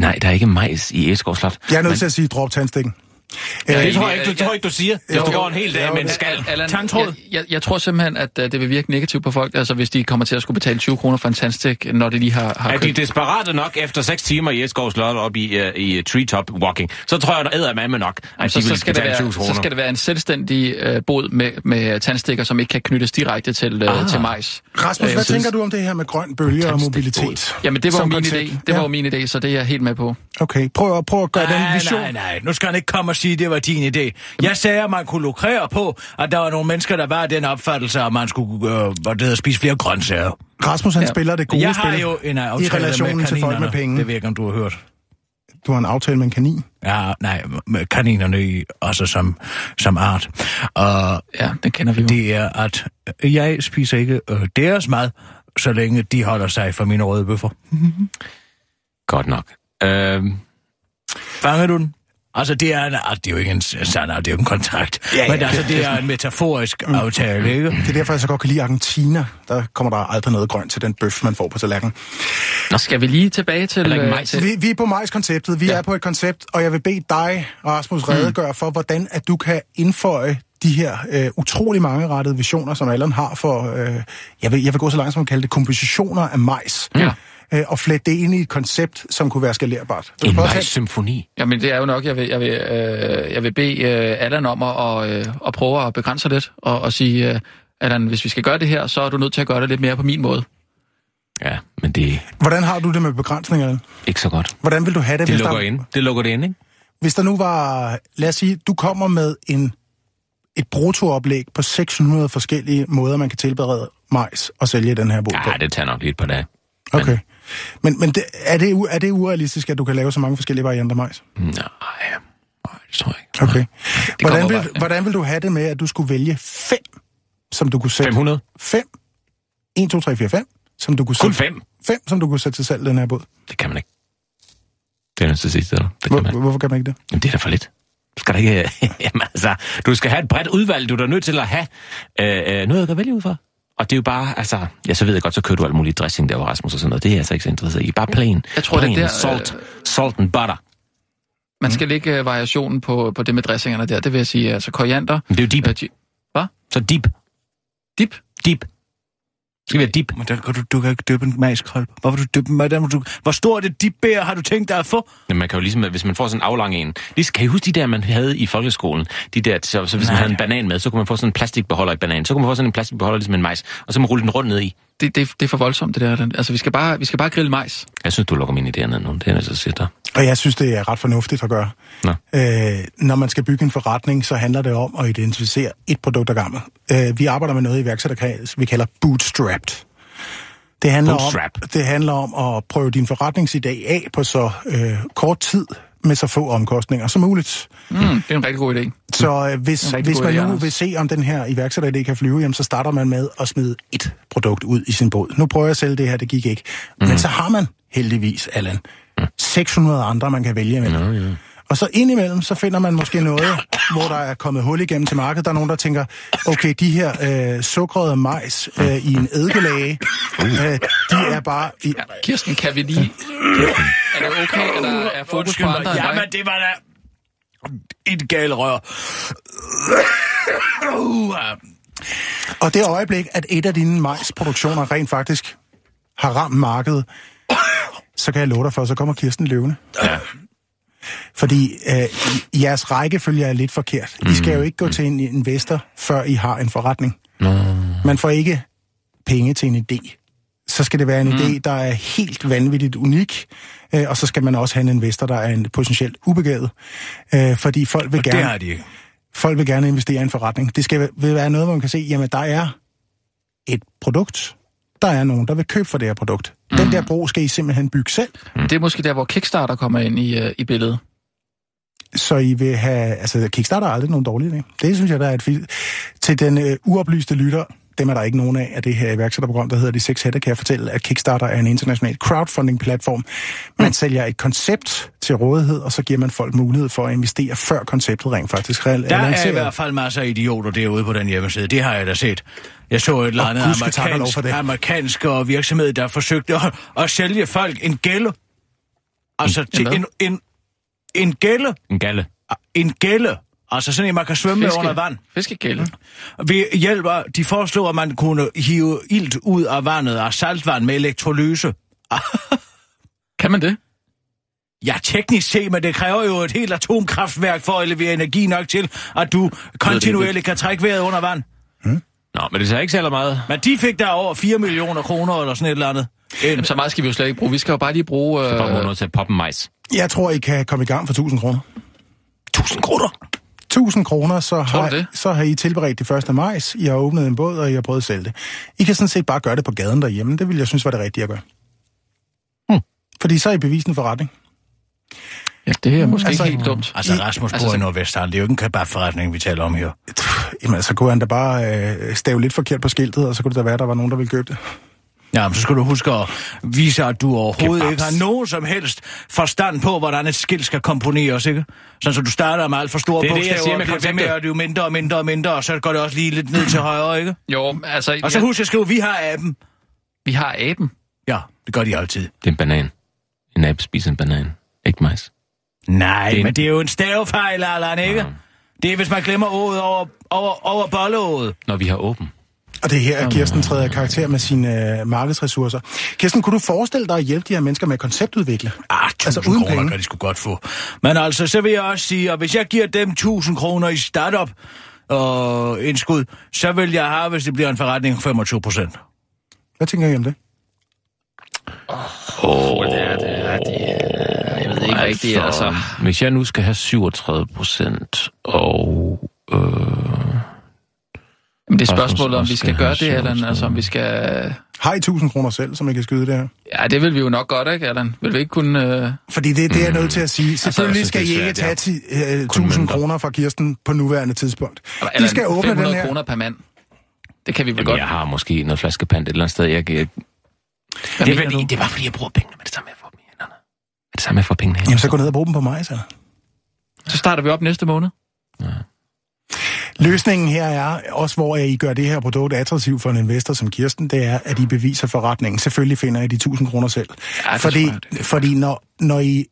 nej, der er ikke majs i Eskov Slot. Jeg er nødt Men- til at sige, drop tandstikken. Ja, det tror jeg ikke, du, tror ikke, du siger. Hvis du går en hel dag med en skal. Allan, jeg, jeg, jeg tror simpelthen, at uh, det vil virke negativt på folk, altså hvis de kommer til at skulle betale 20 kroner for en tandstik, når de lige har, har Er købt. de desperate nok efter 6 timer i Eskov Slot op i, uh, i treetop walking, så tror jeg, der æder med nok, at så, de så, vil skal det betale 20 være, kroner. så skal det være en selvstændig uh, bod med, med tandstikker, som ikke kan knyttes direkte til, uh, Ah. til majs. Rasmus, Øh, hvad synes- tænker du om det her med grøn bølge og mobilitet? Jamen, det var jo min idé. Det var Ja. jo min idé, så det er jeg helt med på. Okay, prøv, at- prøv at gøre den vision. nej, nej. Nu skal han ikke komme sige, at det var din idé. Jeg sagde, at man kunne lukrere på, at der var nogle mennesker, der var den opfattelse, at man skulle øh, hvad det hedder, spise flere grøntsager. Rasmus, han Ja. spiller det gode jeg har spil jo en i aftale relationen med til folk med penge. Det ved jeg ikke, om du har hørt. Du har en aftale med en kanin. Ja, nej, med kaninerne i- også som, som art. Og Ja, den kender vi jo. det er, at jeg spiser ikke øh, deres mad, så længe de holder sig for mine røde bøffer. Godt nok. Øhm, Fanger du den? Altså, det er, en, ah, det er jo ikke en sand, det er jo en kontrakt. Ja, ja, Men altså, det- det er en metaforisk aftale, ikke? Det er derfor, jeg så godt kan lide Argentina. Der kommer der aldrig noget grønt til den bøf, man får på tallerkenen. Skal vi lige tilbage til... Øh, majs. til Vi, vi er på majskonceptet. Vi ja. er på et koncept, og jeg vil bede dig, Rasmus, redegøre for, hvordan at du kan indføje de her øh, utrolig mange rettede visioner, som Allan har for, øh, jeg, vil, jeg vil gå så langt som at kalde det kompositioner af majs. Ja. Øh, og flette det ind i et koncept, som kunne være skalerbart. Vil du en majs-symfoni. Jamen, det er jo nok, jeg vil, jeg vil, øh, jeg vil bede øh, Allan om at, og, øh, at prøve at begrænse sig lidt, og, og sige, øh, Allan, hvis vi skal gøre det her, så er du nødt til at gøre det lidt mere på min måde. Ja, men det Hvordan har du det med begrænsninger? ikke så godt. Hvordan vil du have det, Det hvis, lukker der, ind. Det lukker det ind, ikke? hvis der nu var, lad os sige, du kommer med en, et bruttooplæg på 600 forskellige måder, man kan tilberede majs og sælge den her bog. Ja, det tager nok lidt på Okay. Men, men det, er, det, er det urealistisk, at du kan lave så mange forskellige varianter majs? Nej, nej, det tror jeg ikke. Okay. Hvordan vil, bare- hvordan vil du have det med, at du skulle vælge fem, som du kunne sætte... 500? Fem. 1, 2, 3, 4, 5, som du kunne Kun sætte... fem? Fem, som du kunne sætte til salg den her båd. Det kan man ikke. Det er den sidste, eller? Det kan man. Hvor, hvorfor kan man ikke det? Jamen, det er da for lidt. Du skal da ikke... Jamen, altså, du skal have et bredt udvalg. Du er da nødt til at have øh, øh, noget, kan vælge ud fra. Og det er jo bare, altså... Ja, så ved jeg godt, så kører du alt muligt dressing der, Rasmus, og sådan noget. Det er jeg altså ikke så interesseret i. Bare plain. Jeg tror, det plain der, Salt, øh, salt and butter. Man skal lægge øh, variationen på, på det med dressingerne der. Det vil jeg sige, altså koriander... Men det er jo deep. Øh, Hvad? Så deep. Dip? Deep. Det skal være deep. Men der kan du, du kan ikke døbe en majskolb. Hvorfor du døbe hvordan du, Hvor stort et dipbær har du tænkt dig at få? Men man kan jo ligesom, hvis man får sådan en aflang en... Lige, kan I huske de der, man havde i folkeskolen? De der, så, så hvis Nej. man havde en banan med, så kunne man få sådan en plastikbeholder i banan. Så kunne man få sådan en plastikbeholder ligesom en majs, og så man rulle den rundt ned i. Det, det, det er for voldsomt, det der. Altså, vi skal bare, vi skal bare grille majs. Jeg synes, du lukker mine idéer ned nu. Det er jeg så siger dig. Og jeg synes, det er ret fornuftigt at gøre. Nå. Øh, når man skal bygge en forretning, så handler det om at identificere et produkt ad gangen. Øh, vi arbejder med noget i iværksætterkreds, vi kalder bootstrapped. Det handler, Bootstrap. om, det handler om at prøve din forretningsidé af på så øh, kort tid med så få omkostninger som muligt. Mm, det er en rigtig god idé. Så øh, hvis, hvis man idé, nu Anders. vil se, om den her iværksætteridé kan flyve, jamen, så starter man med at smide et produkt ud i sin båd. Nu prøver jeg at sælge det her, det gik ikke. Mm. Men så har man heldigvis, Allan, 600 andre, man kan vælge imellem. Nå, ja. Og så indimellem, så finder man måske noget, hvor der er kommet hul igennem til markedet. Der er nogen, der tænker, okay, de her øh, sukrede majs øh, i en eddike øh, de er bare... I, Kirsten, kan vi lige... Er det okay, at der er fokus på andre Jamen, det var da et galt rør. Og det øjeblik, at et af dine majsproduktioner rent faktisk har ramt markedet, så kan jeg love dig for, så kommer Kirsten løvende. Ja. Fordi øh, jeres rækkefølge er lidt forkert. I skal jo ikke gå til en investor, før I har en forretning. Nå. Man får ikke penge til en idé. Så skal det være en mm. idé, der er helt vanvittigt unik, øh, og så skal man også have en investor, der er en potentielt ubegavet. Øh, fordi folk vil, det gerne, har de ikke. folk vil gerne investere i en forretning. Det skal vil være noget, hvor man kan se, jamen der er et produkt, der er nogen, der vil købe for det her produkt. Mm. Den der bro skal I simpelthen bygge selv, Det er måske der, hvor Kickstarter kommer ind i, uh, i billedet. Så I vil have... Altså, Kickstarter er aldrig nogen dårlig idé. Det synes jeg, der er et fint. Til den øh, uoplyste lytter, dem er der ikke nogen af, af det her iværksætterprogram, der hedder De Seks Hætte, kan jeg fortælle, at Kickstarter er en international crowdfunding-platform. Man mm. sælger et koncept til rådighed, og så giver man folk mulighed for at investere, før konceptet rent faktisk reelt Der er i hvert fald masser af idioter derude på den hjemmeside. Det har jeg da set. Jeg så et eller andet og amerikansk, amerikansk og virksomhed, der forsøgte at, at sælge folk en gælde. Altså til en, en, en gælde. En galle. en gælde, altså sådan en, man kan svømme Fiske. under vand. Fiskegælde. Vi hjælper, de foreslår, at man kunne hive ilt ud af vandet af saltvand med elektrolyse. kan man det? Ja, teknisk set, men det kræver jo et helt atomkraftværk for at levere energi nok til, at du kontinuerligt kan trække vejret under vand. Nå, men det tager ikke særlig meget. Men de fik der over 4 millioner kroner eller sådan et eller andet. Jamen, så meget skal vi jo slet ikke bruge. Vi skal jo bare lige bruge... Øh... Så bare noget til at poppe majs. Jeg tror, I kan komme i gang for 1000 kroner. 1000 kroner? 1000 kroner, så har, så har I tilberedt det første majs, I har åbnet en båd, og I har prøvet at sælge det. I kan sådan set bare gøre det på gaden derhjemme. Det vil jeg synes var det rigtige at gøre. Hmm. Fordi så er I bevisen forretning. Ja, det er måske altså, ikke helt dumt. Altså, Rasmus altså, bor i Nordvesthavn. Det er jo ikke en kebabforretning, vi taler om her. Jamen, så kunne han da bare øh, stave lidt forkert på skiltet, og så kunne det da være, at der var nogen, der ville købe det. Ja, men så skal du huske at vise, at du overhovedet Kebabs. ikke har nogen som helst forstand på, hvordan et skilt skal komponeres, ikke? Sådan, så du starter med alt for store det er bogstaver, det, jeg siger med og bliver med, og det er mindre og mindre og mindre, og så går det også lige lidt ned til højre, ikke? Jo, altså... Og så husk at skrive, vi har aben. Vi har aben? Ja, det gør de altid. Det er en banan. En abe spiser en banan. Ikke majs. Nej, det men det er jo en stavefejl, Allan, ikke? Ja. Det er, hvis man glemmer ået over, over, over bolleået. Når vi har åben. Og det er her, Kirsten træder karakter med sine uh, markedsressourcer. Kirsten, kunne du forestille dig at hjælpe de her mennesker med at konceptudvikle? Ah, 1000 altså, uden kroner penge. kan de sgu godt få. Men altså, så vil jeg også sige, at hvis jeg giver dem 1000 kroner i startup og indskud, så vil jeg have, hvis det bliver en forretning, 25 procent. Hvad tænker I om det? Åh, oh, det er, det er, det er, jeg ved ikke altså, rigtigt, altså. Hvis jeg nu skal have 37 procent, og... Øh, men det er spørgsmålet, om vi skal gøre det, eller altså om vi skal... Har I 1000 kroner selv, som I kan skyde det her? Ja, det vil vi jo nok godt, ikke, Allan? Vil vi ikke kunne... Uh... Fordi det, det er nødt til at sige. Altså, Selvfølgelig skal I ikke tage 10, uh, 1000 kroner fra Kirsten på nuværende tidspunkt. Eller, I skal åbne den her... kroner per mand. Det kan vi vel Jamen, godt. jeg har måske noget flaskepant et eller andet sted. Jeg, jeg, det, er fordi, det er bare fordi, jeg bruger pengene med det samme, jeg får dem i hænderne. Med det samme, jeg får pengene Jamen, så gå ned og bruge dem på mig, så. Så starter vi op næste måned. Ja. Løsningen her er, også hvor I gør det her produkt attraktivt for en investor som Kirsten, det er, at I beviser forretningen. Selvfølgelig finder I de 1000 kroner selv. Ja, fordi, fordi når, når I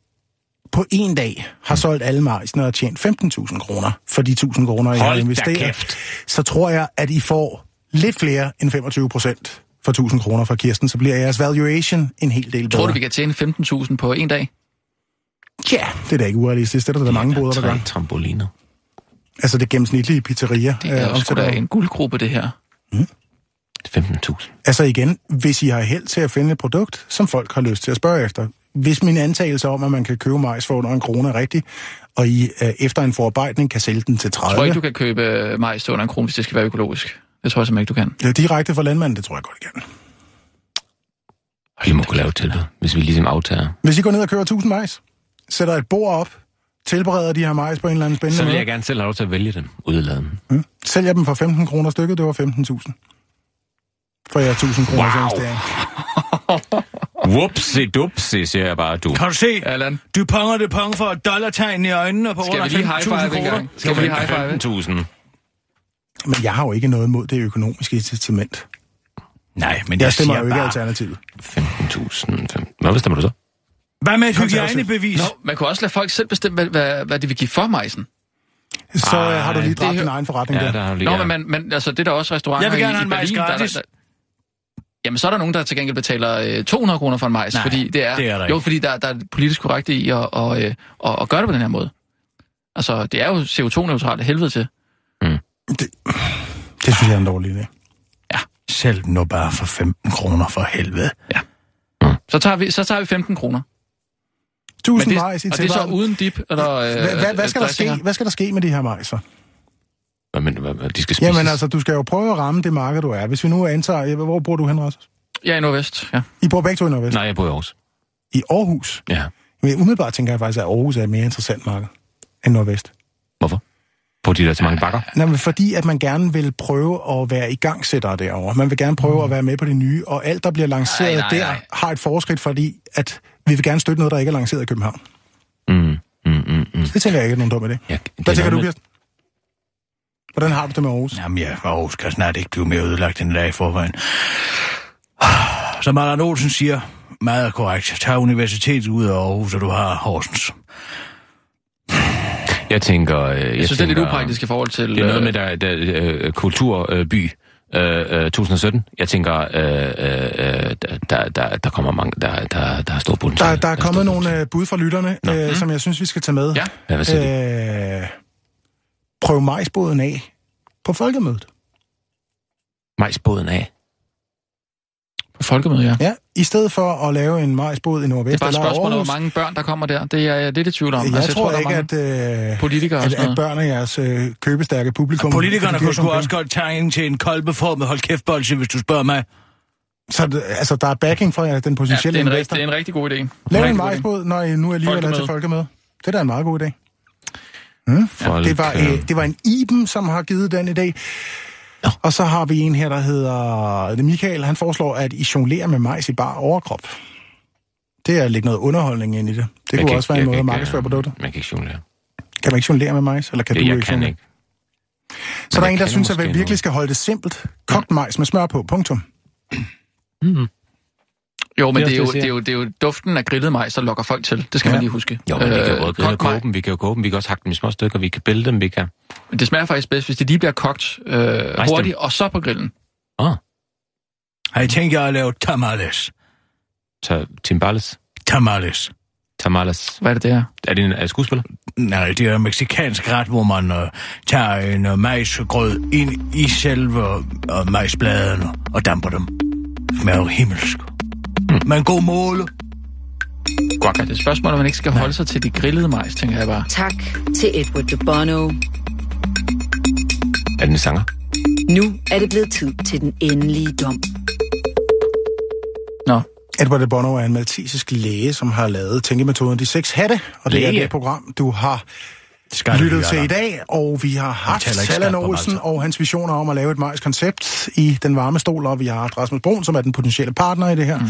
på en dag har solgt alle majsen og tjent 15.000 kroner for de 1000 kroner, I har investeret, så tror jeg, at I får lidt flere end 25 procent for 1000 kroner fra Kirsten, så bliver jeres valuation en hel del bedre. Tror du, vi kan tjene 15.000 på en dag? Ja, det er da ikke urealistisk. Det er der, der mange boder, der gør. trampoliner. Altså det gennemsnitlige pizzeria. Det er øh, da en guldgruppe, det her. Mm. 15.000. Altså igen, hvis I har held til at finde et produkt, som folk har lyst til at spørge efter. Hvis min antagelse om, at man kan købe majs for under en krone er rigtig, og I øh, efter en forarbejdning kan sælge den til 30... Jeg tror ikke, du kan købe majs til under en krone, hvis det skal være økologisk. Det tror jeg simpelthen ikke, du kan. Det er direkte fra landmanden, det tror jeg godt, I kan. Vi må kunne lave til det, hvis vi ligesom aftager. Hvis I går ned og køber 1000 majs, sætter et bord op, tilbereder de her majs på en eller anden spændende Så vil jeg gerne selv have lov til at vælge dem, udlade dem. Mm. Sælger dem for 15 kroner stykket, det var 15.000. For jeg 1000 kroner wow. investering. Whoopsie dupsie, siger jeg bare, du. Kan du se? Allan. Du ponger det pong for et dollartegn i øjnene på Skal vi lige high five en gang? Skal vi lige high five? 15.000. Men jeg har jo ikke noget imod det økonomiske incitament. Nej, men jeg, jeg stemmer jo ikke bare... alternativet. 15.000. Hvad bestemmer du så? Hvad med et hygiejnebevis? Nå, man kunne også lade folk selv bestemme, hvad, hvad, hvad de vil give for majsen. Så Ej, har du lige dræbt din egen forretning ja, der. der Nå, men, men, men altså, det er der også restauranter Jeg vil gerne have en majs gratis. Der, der, jamen, så er der nogen, der til gengæld betaler øh, 200 kroner for en majs. Nej, fordi det er, det er der Jo, ikke. fordi der, der er politisk korrekt i at, og, øh, og, og gøre det på den her måde. Altså, det er jo CO2-neutralt helvede til. Det, det synes jeg er en dårlig idé. Ja. Selv nu bare for 15 kroner for helvede. Ja. Mm. Så, tager vi, så tager vi 15 kroner. 1000 majs i Og det er så uden dip? Eller, øh, hvad, hvad, hvad, skal der ske, hvad skal der ske med de her majser? Hvad, men, hvad, de skal spises? Jamen altså, du skal jo prøve at ramme det marked, du er. Hvis vi nu antager... Hvor bor du hen, Rasmus? Ja, i Nordvest, ja. I bor begge to i Nordvest? Nej, jeg bor i Aarhus. I Aarhus? Ja. Men umiddelbart tænker jeg faktisk, at Aarhus er et mere interessant marked end Nordvest. Hvorfor? Fordi der er så mange bakker? Nej, men fordi at man gerne vil prøve at være i gangsætter derovre. Man vil gerne prøve mm. at være med på det nye, og alt, der bliver lanceret nej, nej, nej. der, har et forskridt, fordi at vi vil gerne støtte noget, der ikke er lanceret i København. Mm, mm, mm, mm. Det tænker jeg ikke er nogen dum idé. Ja, Hvad tænker du, Kirsten? Hvordan har du det med Aarhus? Jamen ja, Aarhus kan snart ikke blive mere ødelagt end dag i forvejen. Som Allan Olsen siger, meget korrekt. Tag universitetet ud af Aarhus, og du har Horsens. Jeg tænker... Øh, jeg, Jeg synes, det er lidt upraktisk i forhold til... Det er noget øh, med der, der, øh, kulturby øh, øh, 2017. Jeg tænker, øh, øh, der, der, der kommer mange... Der, der, der er stor potentiale. Der, der er kommet stor nogle potentiale. øh, bud fra lytterne, øh, som jeg synes, vi skal tage med. Ja. Ja, hvad siger? Øh, prøv majsbåden af på folkemødet. Majsbåden af. Folkemøde, ja. Ja, i stedet for at lave en majsbåd i Det Nordvest er bare et spørgsmål hvor mange børn, der kommer der. Det er jeg lidt i tvivl om. Jeg, Altså, tror, der er ikke, mange at, øh, politikere at, at børn af jeres øh, købestærke publikum... Politikerne kunne sgu også godt tegne til en kolbeformet hold kæft bolsje, hvis du spørger mig. Så det- altså, der er backing fra jer, den Ja, det, potentielle er en, investor. rigt, det er en rigtig god idé. Lav en rigtig idé. majsbåd, når I nu alligevel er til Folkemøde. folkemøde. Det er da en meget god idé. Folk, Det var, øh, det var en Iben, som har givet den idé. Og så har vi en her, der hedder er Michael. Han foreslår, at I jonglerer med majs i bar overkrop. Det er at lægge noget underholdning ind i det. Det jeg kunne kan også være en måde at markedsføre øh, produkter. Man kan ikke jonglere. Kan man ikke jonglere med majs? Eller kan Det, du jeg ikke kan jonglere? ikke. Så der er en, der synes, at vi virkelig noget. skal holde det simpelt. Kogt majs med smør på, punktum. Jo, men Det er det er, jo, det, det, er jo, det er jo duften af grillet majs, der lokker folk til. Det skal Ja. man lige huske. Jo, men vi kan jo både grille og kogt koge dem, vi kan jo koge dem, vi kan også hakke dem i små stykker, vi kan bælge dem, vi kan... Men det smager faktisk bedst, hvis de lige bliver kogt øh, hurtigt, og så på grillen. Ah, Har I tænkt jer at lave tamales? ta- timbales. Tamales. Tamales. Hvad er det, det er? Er det en er det skuespiller? Nej, det er en meksikansk ret, hvor man øh, tager en øh, majsgrød ind i selve øh, majsbladene og damper dem. Smager jo himmelsk. Men god måle. Guac. Det er et spørgsmål, om man ikke skal holde sig til de grillede majs, tænker jeg bare. Tak til Edward de Bono. Er det en sanger? Nu er det blevet tid til den endelige dom. Nå, Edward de Bono er en maltesisk læge, som har lavet tænkemetoden De Seks Hatte, og det er Læge? det program, du har Skal lyttet til i dag, og vi har haft på Olsen og hans visioner om at lave et majs-koncept i den varme stol, og vi har haft Rasmus Brun, som er den potentielle partner i det her, mm.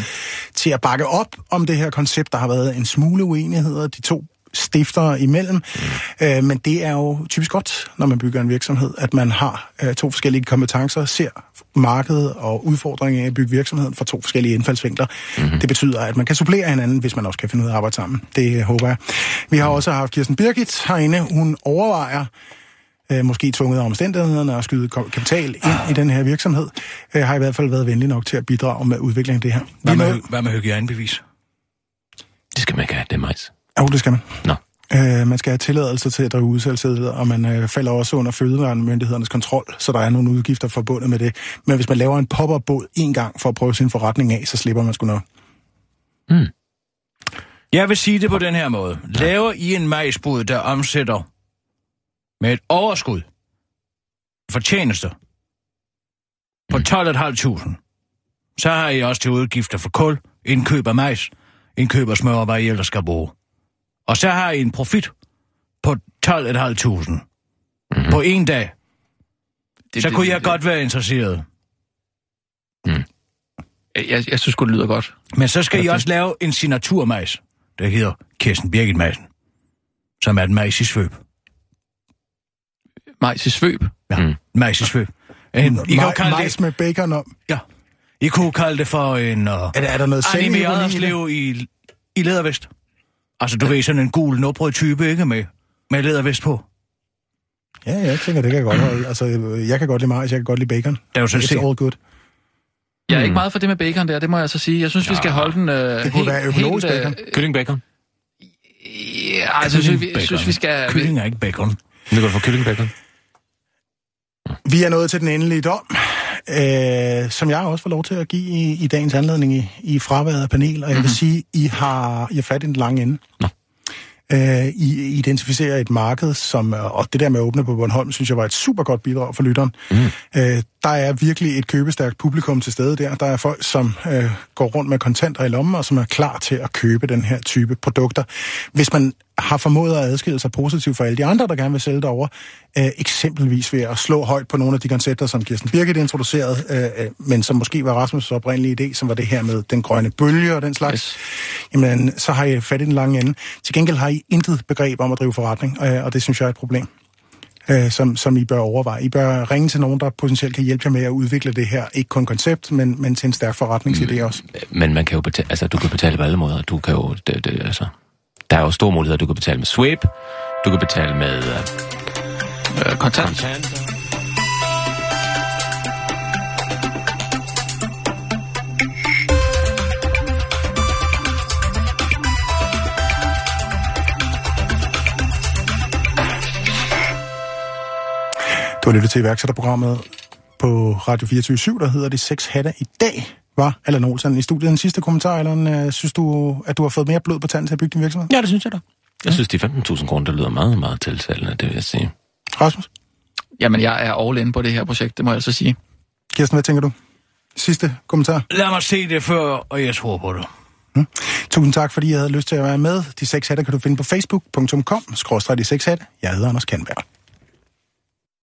til at bakke op om det her koncept. Der har været en smule uenigheder de to stiftere imellem, mm. øh, men det er jo typisk godt, når man bygger en virksomhed, at man har øh, to forskellige kompetencer, ser markedet og udfordringen af at bygge virksomheden fra to forskellige indfaldsvinkler. Mm-hmm. Det betyder, at man kan supplere hinanden, hvis man også kan finde ud af at arbejde sammen. Det håber jeg. Vi har også haft Kirsten Birgit herinde. Hun overvejer, øh, måske tvunget af omstændighederne at skyde kapital ind i den her virksomhed, øh, har i hvert fald været venlig nok til at bidrage med udviklingen af det her. Hvad med, hvad med hygiejnebevis? Det skal man ikke have, det er majs. Jo, det skal man. Nå. Øh, man skal have tilladelse til at drive udsalgssteder, og man øh, falder også under fødevaremyndighedernes kontrol, så der er nogle udgifter forbundet med det. Men hvis man laver en pop-up-båd en gang for at prøve sin forretning af, så slipper man sgu nok. Jeg vil sige det på den her måde. Laver I en majsbud, der omsætter med et overskud for tjenester på 12.500, så har I også til udgifter for kul, indkøb af majs, indkøb af smør og hvad I ellers skal bruge. Og så har I en profit på 12.500 mm. på en dag. det, Så det, kunne jeg det, godt være interesseret. Jeg, jeg synes godt det lyder godt. Men så skal I også lave en signaturmajs, der hedder Kirsten Birgit som er et majs i svøb. Majs i svøb. Ja, mm. majs i svøb. En, I, kan jo Ma- kalde majs det, med bacon om. ja, I kunne kalde det for en uh, Er, der, er der noget animeret det? i, i lædervest. Altså, du ved, sådan en gul nordbrød type, ikke med, med lædervest på. Ja, jeg tænker, det kan jeg godt holde. Altså, jeg kan godt lide majs, jeg kan godt lide bacon. Det er jo så It's se. all good. Jeg er ikke meget for det med bacon der, det må jeg så sige. Jeg synes, vi skal holde den øh, Det kunne være økologisk helt, bacon. Kylling bacon. Ja, altså, jeg synes, vi, jeg synes, vi skal... Kylling er ikke bacon. Nu kan du få kylling bacon. Vi er nået til den endelige dom, øh, som jeg også får lov til at give i, i dagens anledning i, i fraværet af panel. Og jeg vil sige, I har, I har fat i den lange ende. Nå. Øh, I identificerer et marked, som, og det der med at åbne på Bornholm, synes jeg var et super godt bidrag for lytteren. Mm. Øh, der er virkelig et købestærkt publikum til stede der. Der er folk, som øh, går rundt med kontanter i lommen, og som er klar til at købe den her type produkter. Hvis man har formået at adskille sig positivt fra alle de andre, der gerne vil sælge derover, øh, eksempelvis ved at slå højt på nogle af de koncepter, som Kirsten Birgit introducerede, øh, øh, men som måske var Rasmus' oprindelige idé, som var det her med den grønne bølge og den slags, Yes. jamen, så har I fat i den lange ende. Til gengæld har I intet begreb om at drive forretning, øh, og det synes jeg er et problem. Øh, som, som I bør overveje. I bør ringe til nogen, der potentielt kan hjælpe jer med at udvikle det her, ikke kun koncept, men, men til en stærk forretningsidé også. Men man kan jo betale, altså, du kan betale på alle måder. Du kan jo, det, det, altså, der er jo store muligheder. Du kan betale med Swape, Du kan betale med øh, Øh, kontant. Du har lyttet til iværksætterprogrammet på Radio 24 der hedder det Seks Hatte i dag. Var Allan Olsen i studiet. En sidste kommentar, Allan. Øh, Synes du, at du har fået mere blod på tanden til at bygge din virksomhed? Ja, det synes jeg da. Jeg synes, de 15.000 kroner, det lyder meget, meget tiltalende, det vil jeg sige. Rasmus? Jamen, jeg er all in på det her projekt, det må jeg altså sige. Kirsten, hvad tænker du? Sidste kommentar. Lad mig se det før, og jeg tror på det. Tusind tak, fordi I havde lyst til at være med. De seks hatte kan du finde på facebook.com, skråstrej de seks hatte. Jeg hedder Anders Kandberg.